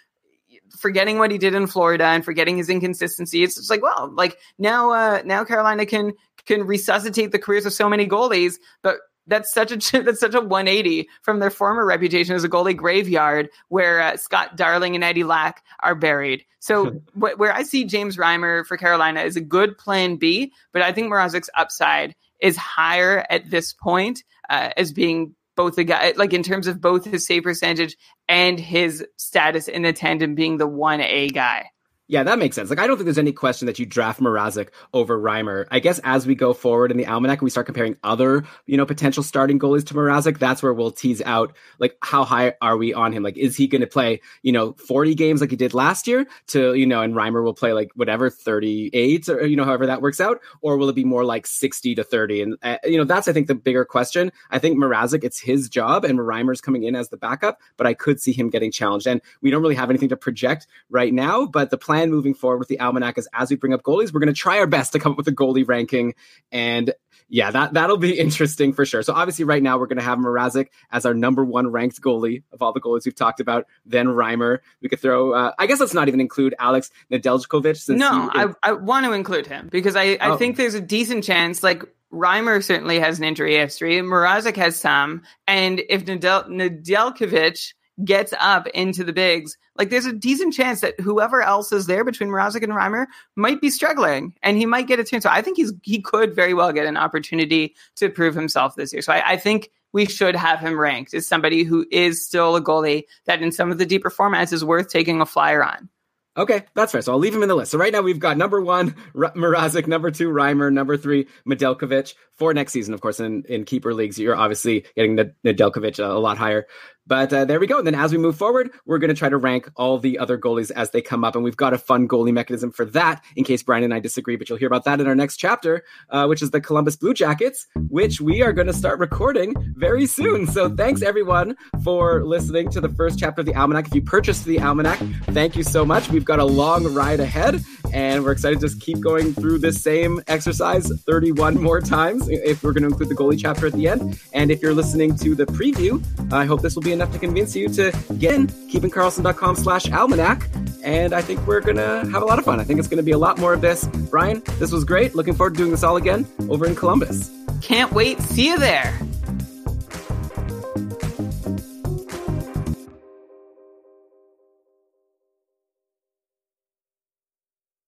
forgetting what he did in Florida and forgetting his inconsistency. It's just like, well, like now, uh, now Carolina can can resuscitate the careers of so many goalies, but that's such a that's such a 180 from their former reputation as a goalie graveyard, where uh, Scott Darling and Eddie Lack are buried. So wh- where I see James Reimer for Carolina is a good plan B, but I think Mrazek's upside is higher at this point uh, as being both a guy, like in terms of both his save percentage and his status in the tandem being the 1A guy. Yeah, that makes sense. Like, I don't think there's any question that you draft Mrazek over Reimer. I guess as we go forward in the almanac, we start comparing other, you know, potential starting goalies to Mrazek. That's where we'll tease out, like, how high are we on him? Like, is he going to play, you know, 40 games like he did last year to, you know, and Reimer will play like whatever, 38 or, you know, however that works out? Or will it be more like 60 to 30? And, uh, you know, that's, I think, the bigger question. I think Mrazek, it's his job and Reimer's coming in as the backup, but I could see him getting challenged. And we don't really have anything to project right now, but the plan plan moving forward with the almanac is as we bring up goalies, we're going to try our best to come up with a goalie ranking. And yeah, that, that'll be interesting for sure. So obviously right now we're going to have Mrazek as our number one ranked goalie of all the goalies we've talked about. Then Reimer. We could throw, uh, I guess let's not even include Alex Nedeljkovic. no, I, I want to include him because I, I oh. think there's a decent chance, like Reimer certainly has an injury history. Mrazek has some. And if Nadel- Nedeljkovic gets up into the bigs, like there's a decent chance that whoever else is there between Mrazek and Reimer might be struggling and he might get a turn. So I think he's he could very well get an opportunity to prove himself this year. So I, I think we should have him ranked as somebody who is still a goalie that in some of the deeper formats is worth taking a flyer on. Okay, that's fair. So I'll leave him in the list. So right now we've got number one, R- Mrazek, number two, Reimer, number three, Nedeljkovic. For next season, of course, in, in keeper leagues, you're obviously getting Nedeljkovic a, a lot higher. But uh, there we go. And then as we move forward, we're going to try to rank all the other goalies as they come up. And we've got a fun goalie mechanism for that in case Brian and I disagree. But you'll hear about that in our next chapter, uh, which is the Columbus Blue Jackets, which we are going to start recording very soon. So thanks everyone for listening to the first chapter of the Almanac. If you purchased the Almanac, thank you so much. We've got a long ride ahead and we're excited to just keep going through this same exercise 31 more times if we're going to include the goalie chapter at the end. And if you're listening to the preview, I hope this will be enough to convince you to get in keepingkarlsson.com slash almanac. And I think we're going to have a lot of fun. I think it's going to be a lot more of this. Brian, this was great. Looking forward to doing this all again over in Columbus. Can't wait. See you there.